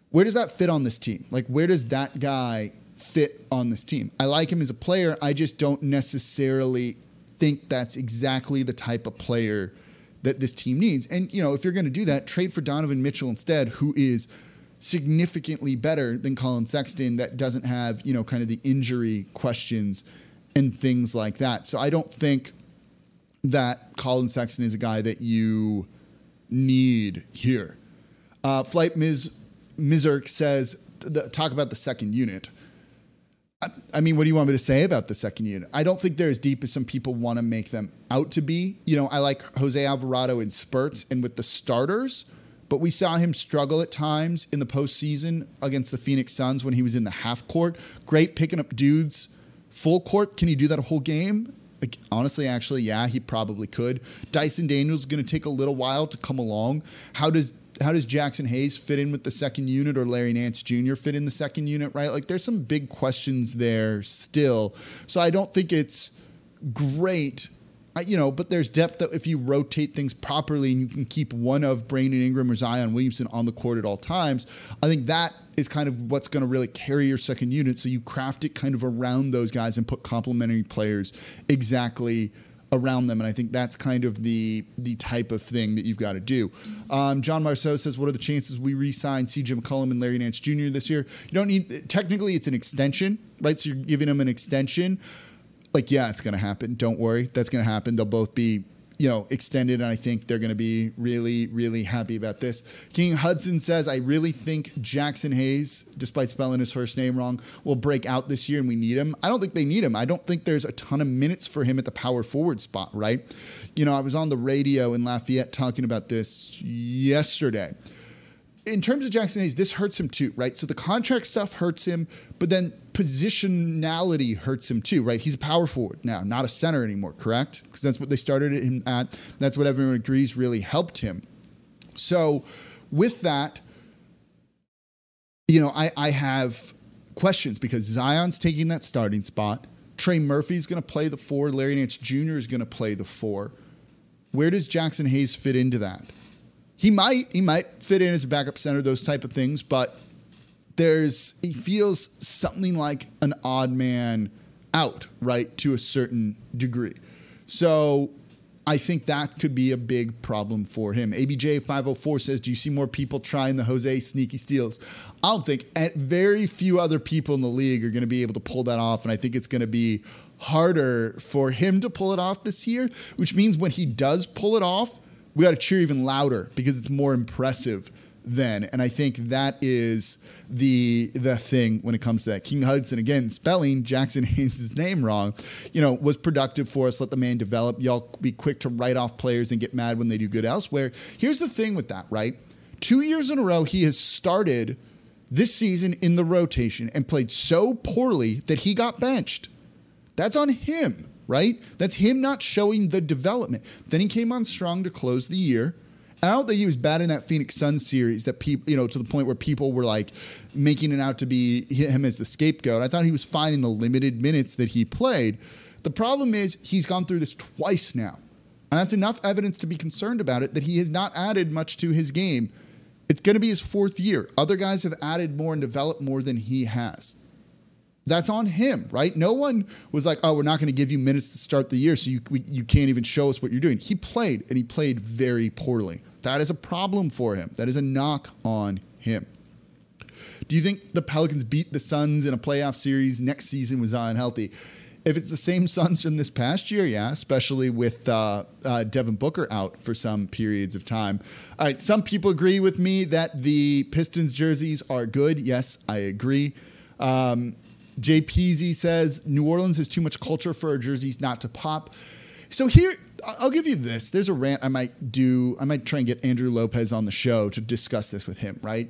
Where does that fit on this team? Like, where does that guy fit on this team? I like him as a player. I just don't necessarily think that's exactly the type of player that this team needs. And, you know, if you're going to do that, trade for Donovan Mitchell instead, who is significantly better than Colin Sexton that doesn't have, you know, kind of the injury questions and things like that. So I don't think that Colin Sexton is a guy that you need here. Uh, Flight Ms. Mizerk says, talk about the second unit. I, I mean, what do you want me to say about the second unit? I don't think they're as deep as some people want to make them out to be. You know, I like Jose Alvarado in spurts and with the starters, but we saw him struggle at times in the postseason against the Phoenix Suns when he was in the half court. Great picking up dudes full court. Can he do that a whole game? Like, honestly, actually, yeah, he probably could. Dyson Daniels is going to take a little while to come along. How does how does Jaxson Hayes fit in with the second unit or Larry Nance Jr. fit in the second unit, right? Like there's some big questions there still. So I don't think it's great. You know, but there's depth that if you rotate things properly and you can keep one of Brandon Ingram or Zion Williamson on the court at all times, I think that is kind of what's going to really carry your second unit. So you craft it kind of around those guys and put complementary players exactly around them. And I think that's kind of the the type of thing that you've got to do. Um, John Marceau says, "What are the chances we re-sign C.J. McCollum and Larry Nance Jr. this year? You don't need. Technically, it's an extension, right? So you're giving them an extension. Like, yeah, it's going to happen. Don't worry, that's going to happen. They'll both be you know, extended, and I think they're going to be really, really happy about this. King Hudson says, I really think Jackson Hayes, despite spelling his first name wrong, will break out this year, and we need him. I don't think they need him. I don't think there's a ton of minutes for him at the power forward spot, right? You know, I was on the radio in Lafayette talking about this yesterday in terms of Jaxson Hayes, this hurts him too, right? So the contract stuff hurts him, but then positionality hurts him too, right? He's a power forward now, not a center anymore, correct? Because that's what they started him at. That's what everyone agrees really helped him. So with that, you know, I, I have questions because Zion's taking that starting spot. Trey Murphy's going to play the four. Larry Nance Jr. is going to play the four. Where does Jaxson Hayes fit into that? He might he might fit in as a backup center, those type of things, but there's he feels something like an odd man out, right, to a certain degree. So I think that could be a big problem for him. ABJ 504 says, Do you see more people trying the Jose sneaky steals? I don't think at very few other people in the league are going to be able to pull that off. And I think it's going to be harder for him to pull it off this year, which means when he does pull it off, we got to cheer even louder because it's more impressive then. And I think that is the the thing when it comes to that. King Hudson again spelling Jackson [LAUGHS] Hayes' name wrong, you know, was productive for us. Let the man develop. Y'all be quick to write off players and get mad when they do good elsewhere. Here's the thing with that, right? Two years in a row, he has started this season in the rotation and played so poorly that he got benched. That's on him right? That's him not showing the development. Then he came on strong to close the year. I don't think he was bad in that Phoenix Suns series that people, you know, to the point where people were like making it out to be him as the scapegoat. I thought he was fine in the limited minutes that he played. The problem is he's gone through this twice now. And that's enough evidence to be concerned about it that he has not added much to his game. It's going to be his fourth year. Other guys have added more and developed more than he has that's on him, right? No one was like, "Oh, we're not going to give you minutes to start the year, so you we, you can't even show us what you're doing." He played, and he played very poorly. That is a problem for him. That is a knock on him. Do you think the Pelicans beat the Suns in a playoff series next season with Zion healthy? If it's the same [LAUGHS] Suns from this past year, yeah, especially with uh, uh, Devin Booker out for some periods of time. All right, some people agree with me that the Pistons jerseys are good. Yes, I agree. Um, JPZ says New Orleans has too much culture for our jerseys not to pop. So here, I'll give you this. There's a rant I might do. I might try and get Andrew Lopez on the show to discuss this with him, right?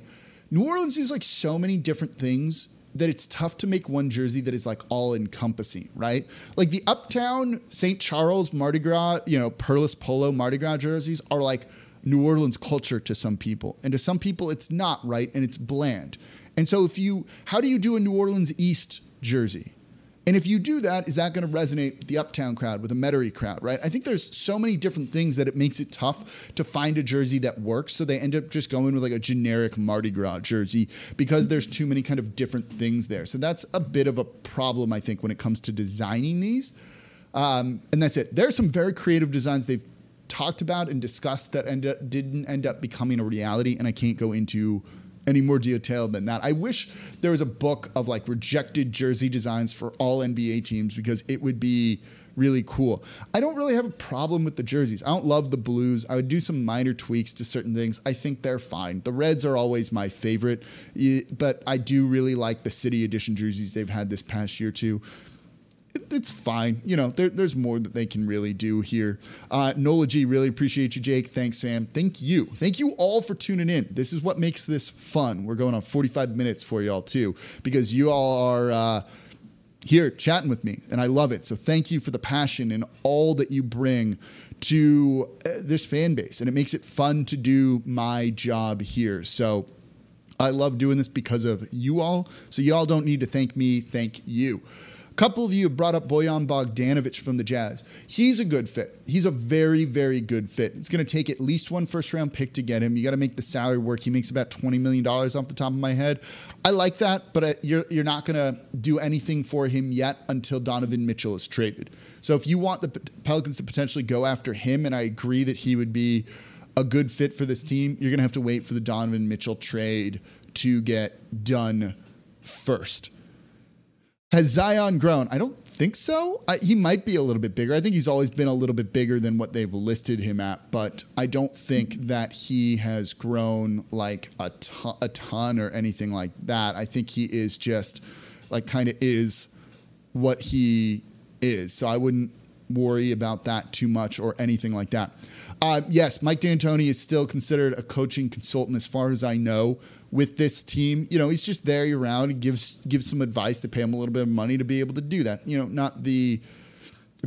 New Orleans is like so many different things that it's tough to make one jersey that is like all encompassing, right? Like the Uptown St. Charles Mardi Gras, you know, Perlis Polo Mardi Gras jerseys are like New Orleans culture to some people. And to some people, it's not, right? And it's bland. And so if you, how do you do a New Orleans East jersey? And if you do that, is that going to resonate with the Uptown crowd, with the Metairie crowd, right? I think there's so many different things that it makes it tough to find a jersey that works. So they end up just going with like a generic Mardi Gras jersey because there's too many kind of different things there. So that's a bit of a problem, I think, when it comes to designing these. Um, and that's it. There's some very creative designs they've talked about and discussed that end up, didn't end up becoming a reality, and I can't go into any more detailed than that. I wish there was a book of like rejected jersey designs for all NBA teams because it would be really cool. I don't really have a problem with the jerseys. I don't love the blues. I would do some minor tweaks to certain things. I think they're fine. The reds are always my favorite, but I do really like the city edition jerseys they've had this past year too it's fine. You know, there, there's more that they can really do here. Uh, Nola G, really appreciate you, Jake. Thanks, fam. Thank you. Thank you all for tuning in. This is what makes this fun. We're going on 45 minutes for y'all, too, because you all are uh, here chatting with me, and I love it. So thank you for the passion and all that you bring to uh, this fan base, and it makes it fun to do my job here. So I love doing this because of you all. So you all don't need to thank me. Thank you couple of you have brought up Bojan Bogdanovic from the Jazz. He's a good fit. He's a very, very good fit. It's going to take at least one first round pick to get him. You got to make the salary work. He makes about $20 million off the top of my head. I like that, but uh, you're, you're not going to do anything for him yet until Donovan Mitchell is traded. So if you want the Pelicans to potentially go after him, and I agree that he would be a good fit for this team, you're going to have to wait for the Donovan Mitchell trade to get done first. Has Zion grown? I don't think so. I, he might be a little bit bigger. I think he's always been a little bit bigger than what they've listed him at, but I don't think that he has grown like a ton, a ton or anything like that. I think he is just like kind of is what he is. So I wouldn't worry about that too much or anything like that. Uh, yes, Mike D'Antoni is still considered a coaching consultant, as far as I know with this team. You know, he's just there year round. He gives gives some advice. to pay him a little bit of money to be able to do that. You know, not the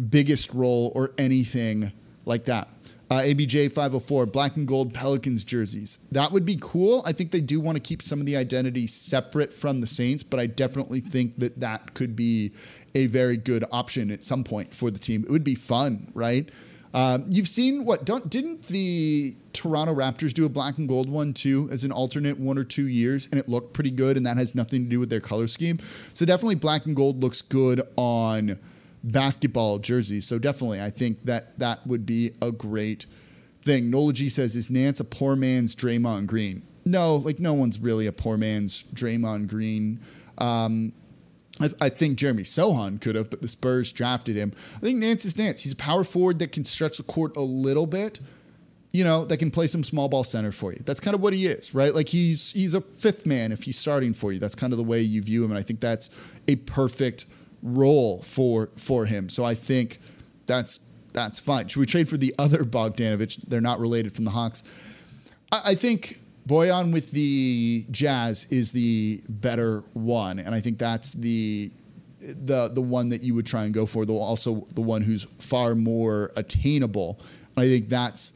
biggest role or anything like that. Uh, ABJ 504, black and gold Pelicans jerseys. That would be cool. I think they do want to keep some of the identity separate from the Saints, but I definitely think that that could be a very good option at some point for the team. It would be fun, right? Um, you've seen what? Don't didn't the Toronto Raptors do a black and gold one too as an alternate one or two years, and it looked pretty good, and that has nothing to do with their color scheme. So definitely black and gold looks good on basketball jerseys. So definitely, I think that that would be a great thing. Nola G says, "Is Nance a poor man's Draymond Green?" No, like no one's really a poor man's Draymond Green. Um, I, I, think Jeremy Sochan could have, but the Spurs drafted him. I think Nance is Nance. He's a power forward that can stretch the court a little bit, you know, that can play some small ball center for you. That's kind of what he is, right? Like he's he's a fifth man if he's starting for you. That's kind of the way you view him, and I think that's a perfect role for for him. So I think that's that's fine. Should we trade for the [LAUGHS] other Bogdanovic? They're not related from the Hawks. I, I think Bojan with the Jazz is the better one, and I think that's the the the one that you would try and go for. Though also the one who's far more attainable. I think that's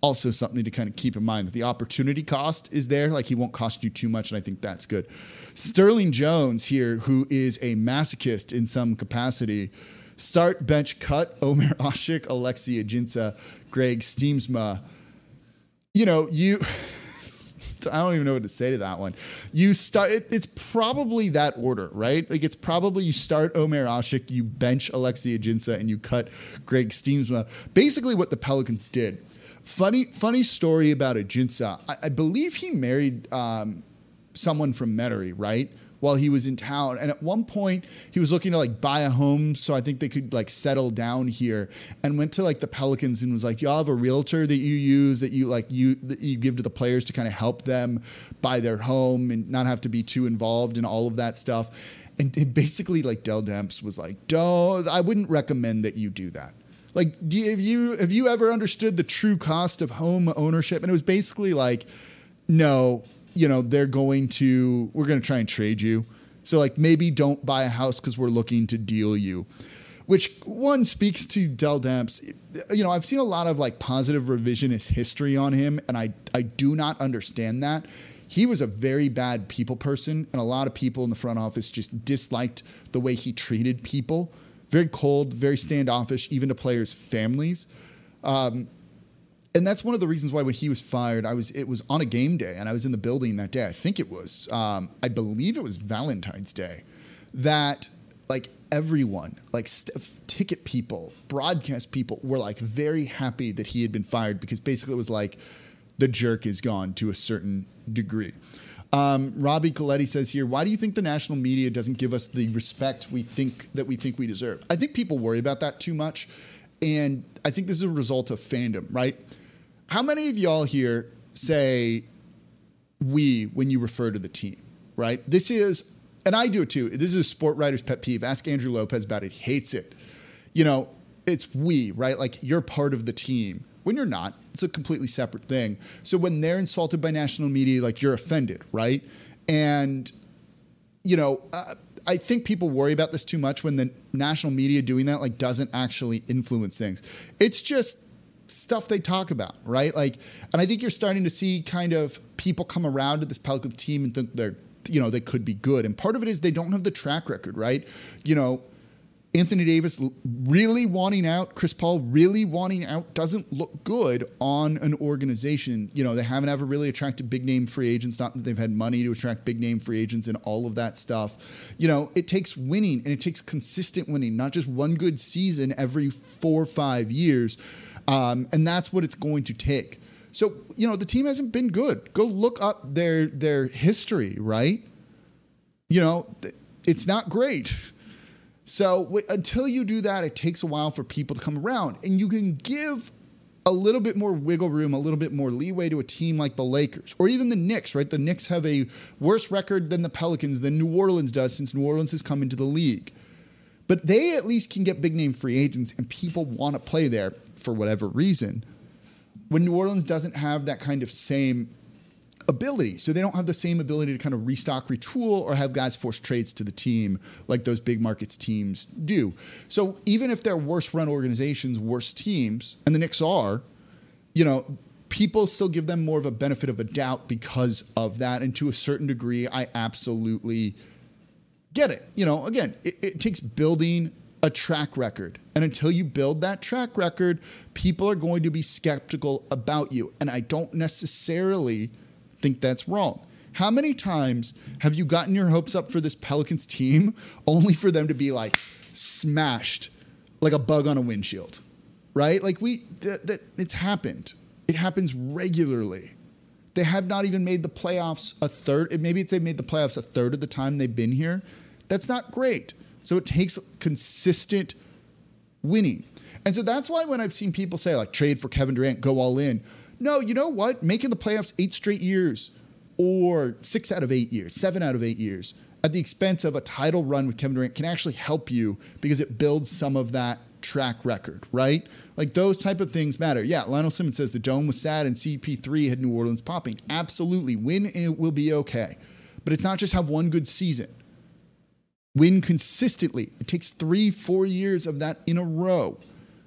also something to kind of keep in mind that the opportunity cost is there. Like he won't cost you too much, and I think that's good. Sterling Jones here, who is a masochist in some capacity. Start bench cut [LAUGHS] Omer Asik, Alexi Ajinça, Greg Stiemsma. You know, you [LAUGHS] I don't even know what to say to that one. You start. It, it's probably that order, right? Like it's probably you start Omer Asik, you bench Alexis Ajinça, and you cut Greg Stiemsma. Basically, what the Pelicans did. Funny, funny story about Ajinça. I, I believe he married um, someone from Metairie, right? while he was in town. And at one point, he was looking to like buy a home, so I think they could like settle down here. And went to like the Pelicans and was like, "Y'all have a realtor that you use that you like you that you give to the players to kind of help them buy their home and not have to be too involved in all of that stuff." And it basically, like Dell Demps was like, "Don't, I wouldn't recommend that you do that." Like, do you, have you have you ever understood the true cost of home ownership? And it was basically like, no, you know, they're going to, we're going to try and trade you. So, like, maybe don't buy a house because we're looking to deal you. Which one speaks to Dell Demps. You know, I've seen a lot of like positive revisionist history on him, and I, I do not understand that. He was a very bad people person, and a lot of people in the front office just disliked the way he treated people. Very cold, very standoffish, even to players' families. Um, and that's one of the reasons why when he was fired, I was it was on a game day and I was in the building that day. I think it was, um, I believe it was Valentine's Day, that like everyone, like st- ticket people, broadcast people, were like very happy that he had been fired because basically it was like the jerk is gone to a certain degree. Um, Robbie Coletti says here, why do you think the national media doesn't give us the respect we think that we think we deserve? I think people worry about that too much. And I think this is a result of fandom, right? How many of y'all here say we when you refer to the team, right? This is, and I do it too. This is a sport writer's pet peeve. Ask Andrew Lopez about it. He hates it. You know, it's we, right? Like you're part of the team. When you're not, it's a completely separate thing. So when they're insulted by national media, like you're offended, right? And, you know, uh, I think people worry about this too much when the national media doing that like doesn't actually influence things. It's just stuff they talk about, right? Like, and I think you're starting to see kind of people come around to this Pelicans team and think they're, you know, they could be good. And part of it is they don't have the track record, right? You know, Anthony Davis really wanting out, Chris Paul really wanting out doesn't look good on an organization. You know, they haven't ever really attracted big name free agents, not that they've had money to attract big name free agents and all of that stuff. You know, it takes winning and it takes consistent winning, not just one good season every four or five years um, and that's what it's going to take. So, you know, the team hasn't been good. Go look up their their history, right? You know, it's not great. [LAUGHS] So, w- until you do that, it takes a while for people to come around. And you can give a little bit more wiggle room, a little bit more leeway to a team like the Lakers or even the Knicks, right? The Knicks have a worse record than the Pelicans than New Orleans does since New Orleans has come into the league. But they at least can get big name free agents and people want to play there for whatever reason. When New Orleans doesn't have that kind of same ability. So they don't have the same ability to kind of restock, retool, or have guys force trades to the team like those big markets teams do. So even if they're worse run organizations, worse teams, and the Knicks are, you know, people still give them more of a benefit of a doubt because of that. And to a certain degree, I absolutely get it. You know, again, it, it takes building a track record. And until you build that track record, people are going to be skeptical about you. And I don't necessarily think that's wrong. How many times have you gotten your hopes up for this Pelicans team [LAUGHS] only for them to be like smashed like a bug on a windshield? Right? Like we that, that it's happened. It happens regularly. They have not even made the playoffs a third. Maybe it's they've made the playoffs a third of the time they've been here. That's not great. So it takes consistent winning. And so that's why when I've seen people say, like, trade for Kevin Durant, go all in. No, you know what? Making the playoffs eight straight years or six out of eight years, seven out of eight years at the expense of a title run with Kevin Durant can actually help you because it builds some of that track record, right? Like those type of things matter. Yeah, Lionel Simmons says the dome was sad and CP3 had New Orleans popping. Absolutely. Win and it will be okay. But it's not just have one good season win consistently. It takes three, four years of that in a row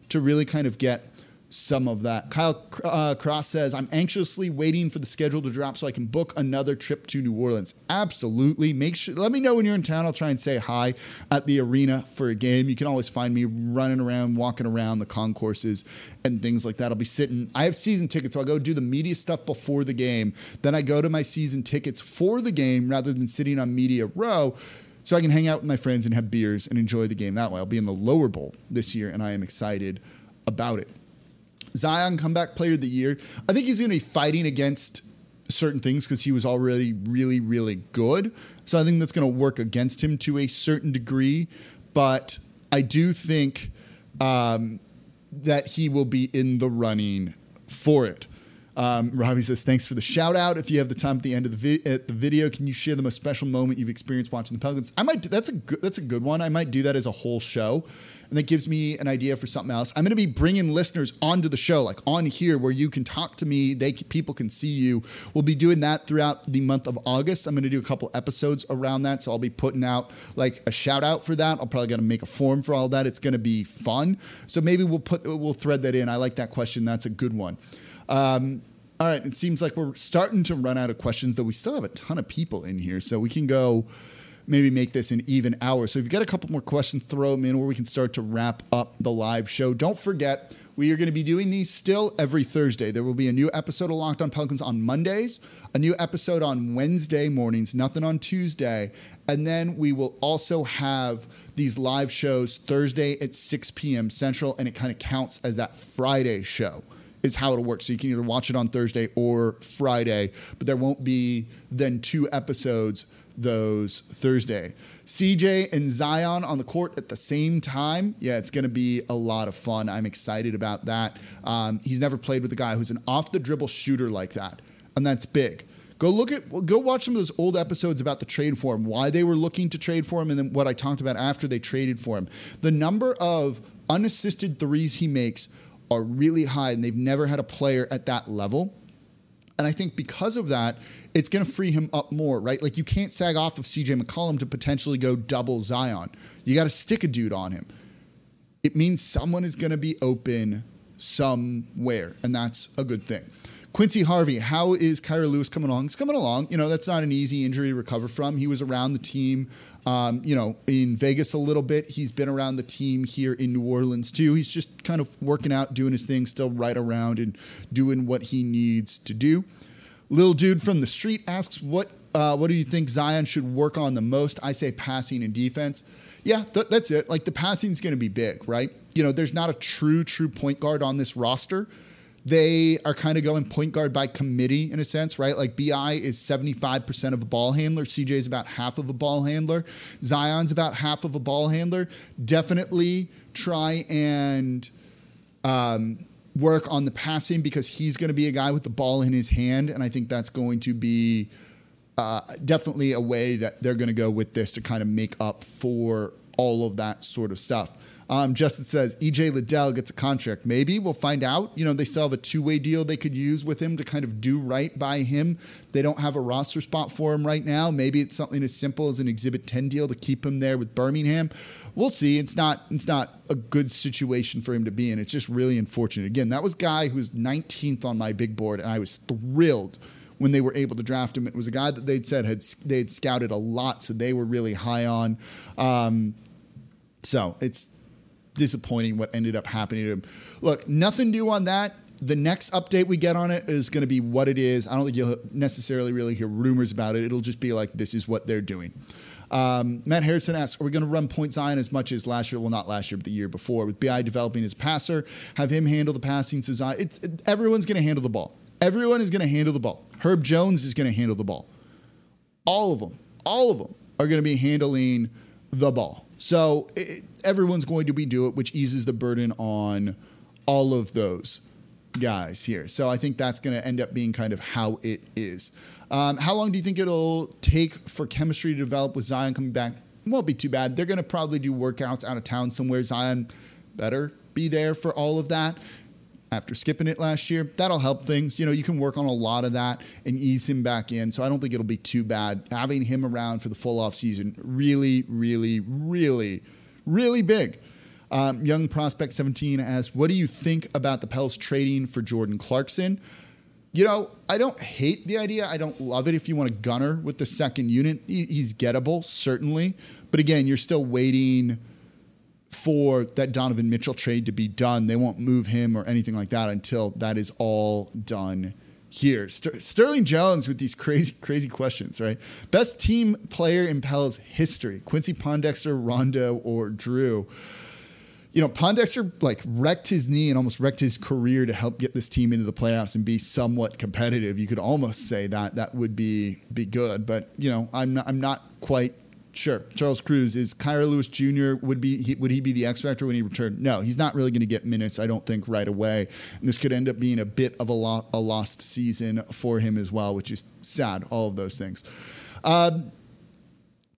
to really kind of get some of that. Kyle uh, Cross says, I'm anxiously waiting for the schedule to drop so I can book another trip to New Orleans. Absolutely. Make sure, let me know when you're in town. I'll try and say hi at the arena for a game. You can always find me running around, walking around the concourses and things like that. I'll be sitting, I have season tickets, so I'll go do the media stuff before the game. Then I go to my season tickets for the game rather than sitting on media row so I can hang out with my friends and have beers and enjoy the game that way. I'll be in the lower bowl this year, and I am excited about it. Zion comeback player of the year. I think he's going to be fighting against certain things because he was already really, really good. So I think that's going to work against him to a certain degree. But I do think um, that he will be in the running for it. Um, Robbie says, "Thanks for the shout out. If you have the time at the end of the, vi- at the video, can you share the most special moment you've experienced watching the Pelicans?" I might. That's a good. That's a good one. I might do that as a whole show and that gives me an idea for something else. I'm going to be bringing listeners onto the show, like on here, where you can talk to me. They people can see you. We'll be doing that throughout the month of August. I'm going to do a couple episodes around that, so I'll be putting out like a shout out for that. I'll probably going to make a form for all that. It's going to be fun. So maybe we'll put we'll thread that in. I like that question. That's a good one. Um, all right, it seems like we're starting to run out of questions, though we still have a ton of people in here, so we can go maybe make this an even hour. So if you've got a couple more questions, throw them in, where we can start to wrap up the live show. Don't forget, we are going to be doing these still every Thursday. There will be a new episode of Locked On Pelicans on Mondays, a new episode on Wednesday mornings, nothing on Tuesday. And then we will also have these live shows Thursday at 6 p.m. Central, and it kind of counts as that Friday show is how it'll work. So you can either watch it on Thursday or Friday, but there won't be then two episodes those Thursday. CJ and Zion on the court at the same time. Yeah, it's going to be a lot of fun. I'm excited about that. Um, he's never played with a guy who's an off the dribble shooter like that, and that's big. Go look at, go watch some of those old episodes about the trade for him, why they were looking to trade for him, and then what I talked about after they traded for him. The number of unassisted threes he makes are really high, and they've never had a player at that level. And I think because of that, it's going to free him up more, right? Like you can't sag off of CJ McCollum to potentially go double Zion. You got to stick a dude on him. It means someone is going to be open somewhere, and that's a good thing. Quincy Harvey, how is Kira Lewis coming along? He's coming along. You know, that's not an easy injury to recover from. He was around the team, um, you know, in Vegas a little bit. He's been around the team here in New Orleans too. He's just kind of working out, doing his thing, still right around and doing what he needs to do. Little Dude from the Street asks, "What uh, what do you think Zion should work on the most?" I say passing and defense. Yeah, th- that's it. Like the passing is going to be big, right? You know, there's not a true true point guard on this roster. They are kind of going point guard by committee in a sense, right? Like BI is 75% of a ball handler. CJ is about half of a ball handler. Zion's about half of a ball handler. Definitely try and um, work on the passing because he's going to be a guy with the ball in his hand. And I think that's going to be uh, definitely a way that they're going to go with this to kind of make up for all of that sort of stuff. Um, Justin says EJ Liddell gets a contract. Maybe we'll find out. You know, they still have a two way deal they could use with him to kind of do right by him. They don't have a roster spot for him right now. Maybe it's something as simple as an Exhibit 10 deal to keep him there with Birmingham. We'll see. It's not it's not a good situation for him to be in. It's just really unfortunate. Again, that was guy who was 19th on my big board, and I was thrilled when they were able to draft him. It was a guy that they'd said had they'd scouted a lot, so they were really high on. Um, so it's disappointing what ended up happening to him. Look, nothing new on that. The next update we get on it is going to be what it is. I don't think you'll necessarily really hear rumors about it. It'll just be like, this is what they're doing. Um, Matt Harrison asks, are we going to run point Zion as much as last year? Well, not last year, but the year before. With BI developing his passer, have him handle the passing. So Zion, it's, it, everyone's going to handle the ball. Everyone is going to handle the ball. Herb Jones is going to handle the ball. All of them, all of them are going to be handling the ball. So it, everyone's going to be do it, which eases the burden on all of those guys here. So I think that's going to end up being kind of how it is. Um, how long do you think it'll take for chemistry to develop with Zion coming back? Won't be too bad. They're going to probably do workouts out of town somewhere. Zion better be there for all of that after skipping it last year. That'll help things. You know, you can work on a lot of that and ease him back in. So I don't think it'll be too bad. Having him around for the full off season, really, really, really, really big. Um, Young Prospect 17 asks, What do you think about the Pels trading for Jordan Clarkson? You know, I don't hate the idea. I don't love it if you want a gunner with the second unit. He's gettable, certainly. But again, you're still waiting for that Donovan Mitchell trade to be done. They won't move him or anything like that until that is all done here. Ster- Sterling Jones with these crazy, crazy questions, right? Best team player in Pels history: Quincy Pondexter, Rondo, or Drew. You know, Pondexter like wrecked his knee and almost wrecked his career to help get this team into the playoffs and be somewhat competitive. You could almost say that that would be be good, but you know, I'm not, I'm not quite Sure, Charles Cruz is Kira Lewis Jr. Would be he, would he be the X factor when he returned? No, he's not really going to get minutes. I don't think right away. And this could end up being a bit of a, lo- a lost season for him as well, which is sad. All of those things. Um,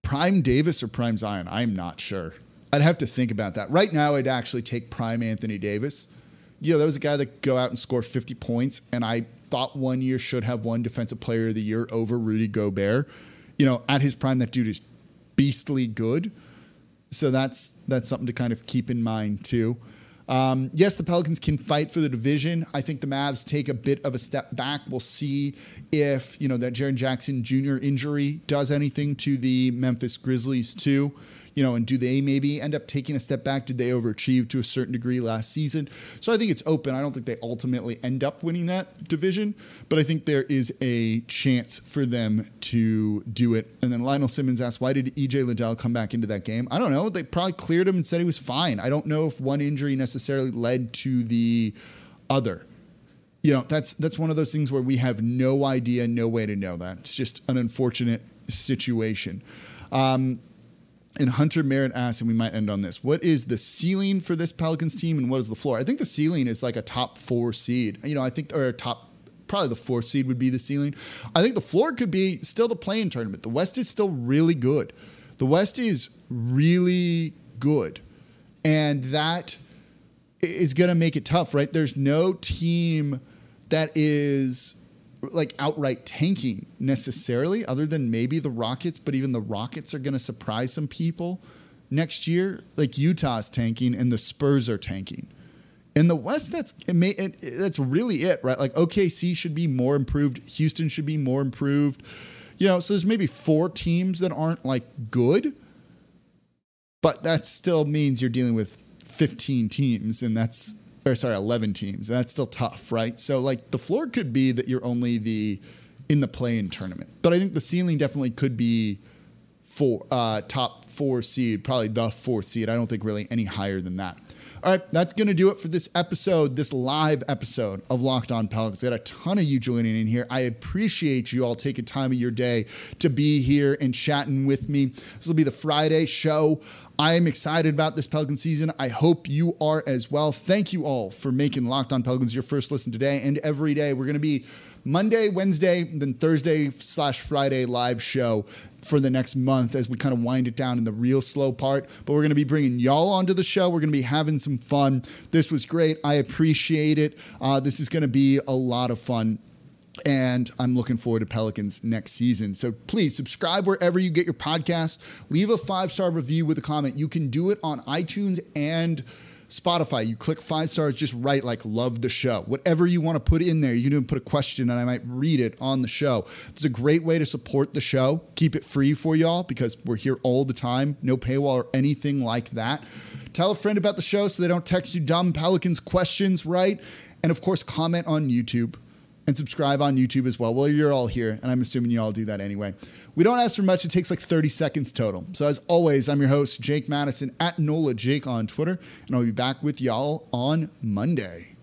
Prime Davis or Prime Zion? I'm not sure. I'd have to think about that. Right now, I'd actually take Prime Anthony Davis. You know, that was a guy that go out and score 50 points, and I thought one year should have won Defensive Player of the Year over Rudy Gobert. You know, at his prime, that dude is beastly good. So that's that's something to kind of keep in mind too. Um, yes, the Pelicans can fight for the division. I think the Mavs take a bit of a step back. We'll see if you know that Jaren Jackson Jr. injury does anything to the Memphis Grizzlies too you know, and do they maybe end up taking a step back? Did they overachieve to a certain degree last season? So I think it's open. I don't think they ultimately end up winning that division, but I think there is a chance for them to do it. And then Lionel Simmons asked, why did EJ Liddell come back into that game? I don't know. They probably cleared him and said he was fine. I don't know if one injury necessarily led to the other you know that's that's one of those things where we have no idea no way to know that it's just an unfortunate situation um, and Hunter Merritt asked, and we might end on this: What is the ceiling for this Pelicans team, and what is the floor? I think the ceiling is like a top four seed. You know, I think or a top probably the fourth seed would be the ceiling. I think the floor could be still the play-in tournament. The West is still really good. The West is really good, and that is going to make it tough, right? There's no team that is like outright tanking necessarily, other than maybe the Rockets. But even the Rockets are going to surprise some people next year. Like Utah's tanking and the Spurs are tanking. In the West, that's it may, it, that's really it, right? Like OKC should be more improved. Houston should be more improved. You know, so there's maybe four teams that aren't like good, but that still means you're dealing with 15 teams, and that's or sorry, 11 teams. That's still tough, right? So like the floor could be that you're only the in the play-in tournament, but I think the ceiling definitely could be four uh, top four seed, probably the fourth seed. I don't think really any higher than that. All right, that's going to do it for this episode, this live episode of Locked On Pelicans. Got a ton of you joining in here. I appreciate you all taking time of your day to be here and chatting with me. This will be the Friday show. I am excited about this Pelican season. I hope you are as well. Thank you all for making Locked On Pelicans your first listen today and every day. We're going to be Monday, Wednesday, then Thursday slash Friday live show for the next month as we kind of wind it down in the real slow part. But we're going to be bringing y'all onto the show. We're going to be having some fun. This was great. I appreciate it. Uh, this is going to be a lot of fun. And I'm looking forward to Pelicans next season. So please subscribe wherever you get your podcasts. Leave a five star review with a comment. You can do it on iTunes and Spotify, you click five stars, just write like love the show. Whatever you want to put in there, you can put a question and I might read it on the show. It's a great way to support the show. Keep it free for y'all because we're here all the time. No paywall or anything like that. Tell a friend about the show so they don't text you dumb Pelicans questions, right? And of course, comment on YouTube and subscribe on YouTube as well. Well, you're all here, and I'm assuming you all do that anyway. We don't ask for much, it takes like 30 seconds total. So, as always, I'm your host, Jake Madison at NOLA Jake on Twitter, and I'll be back with y'all on Monday.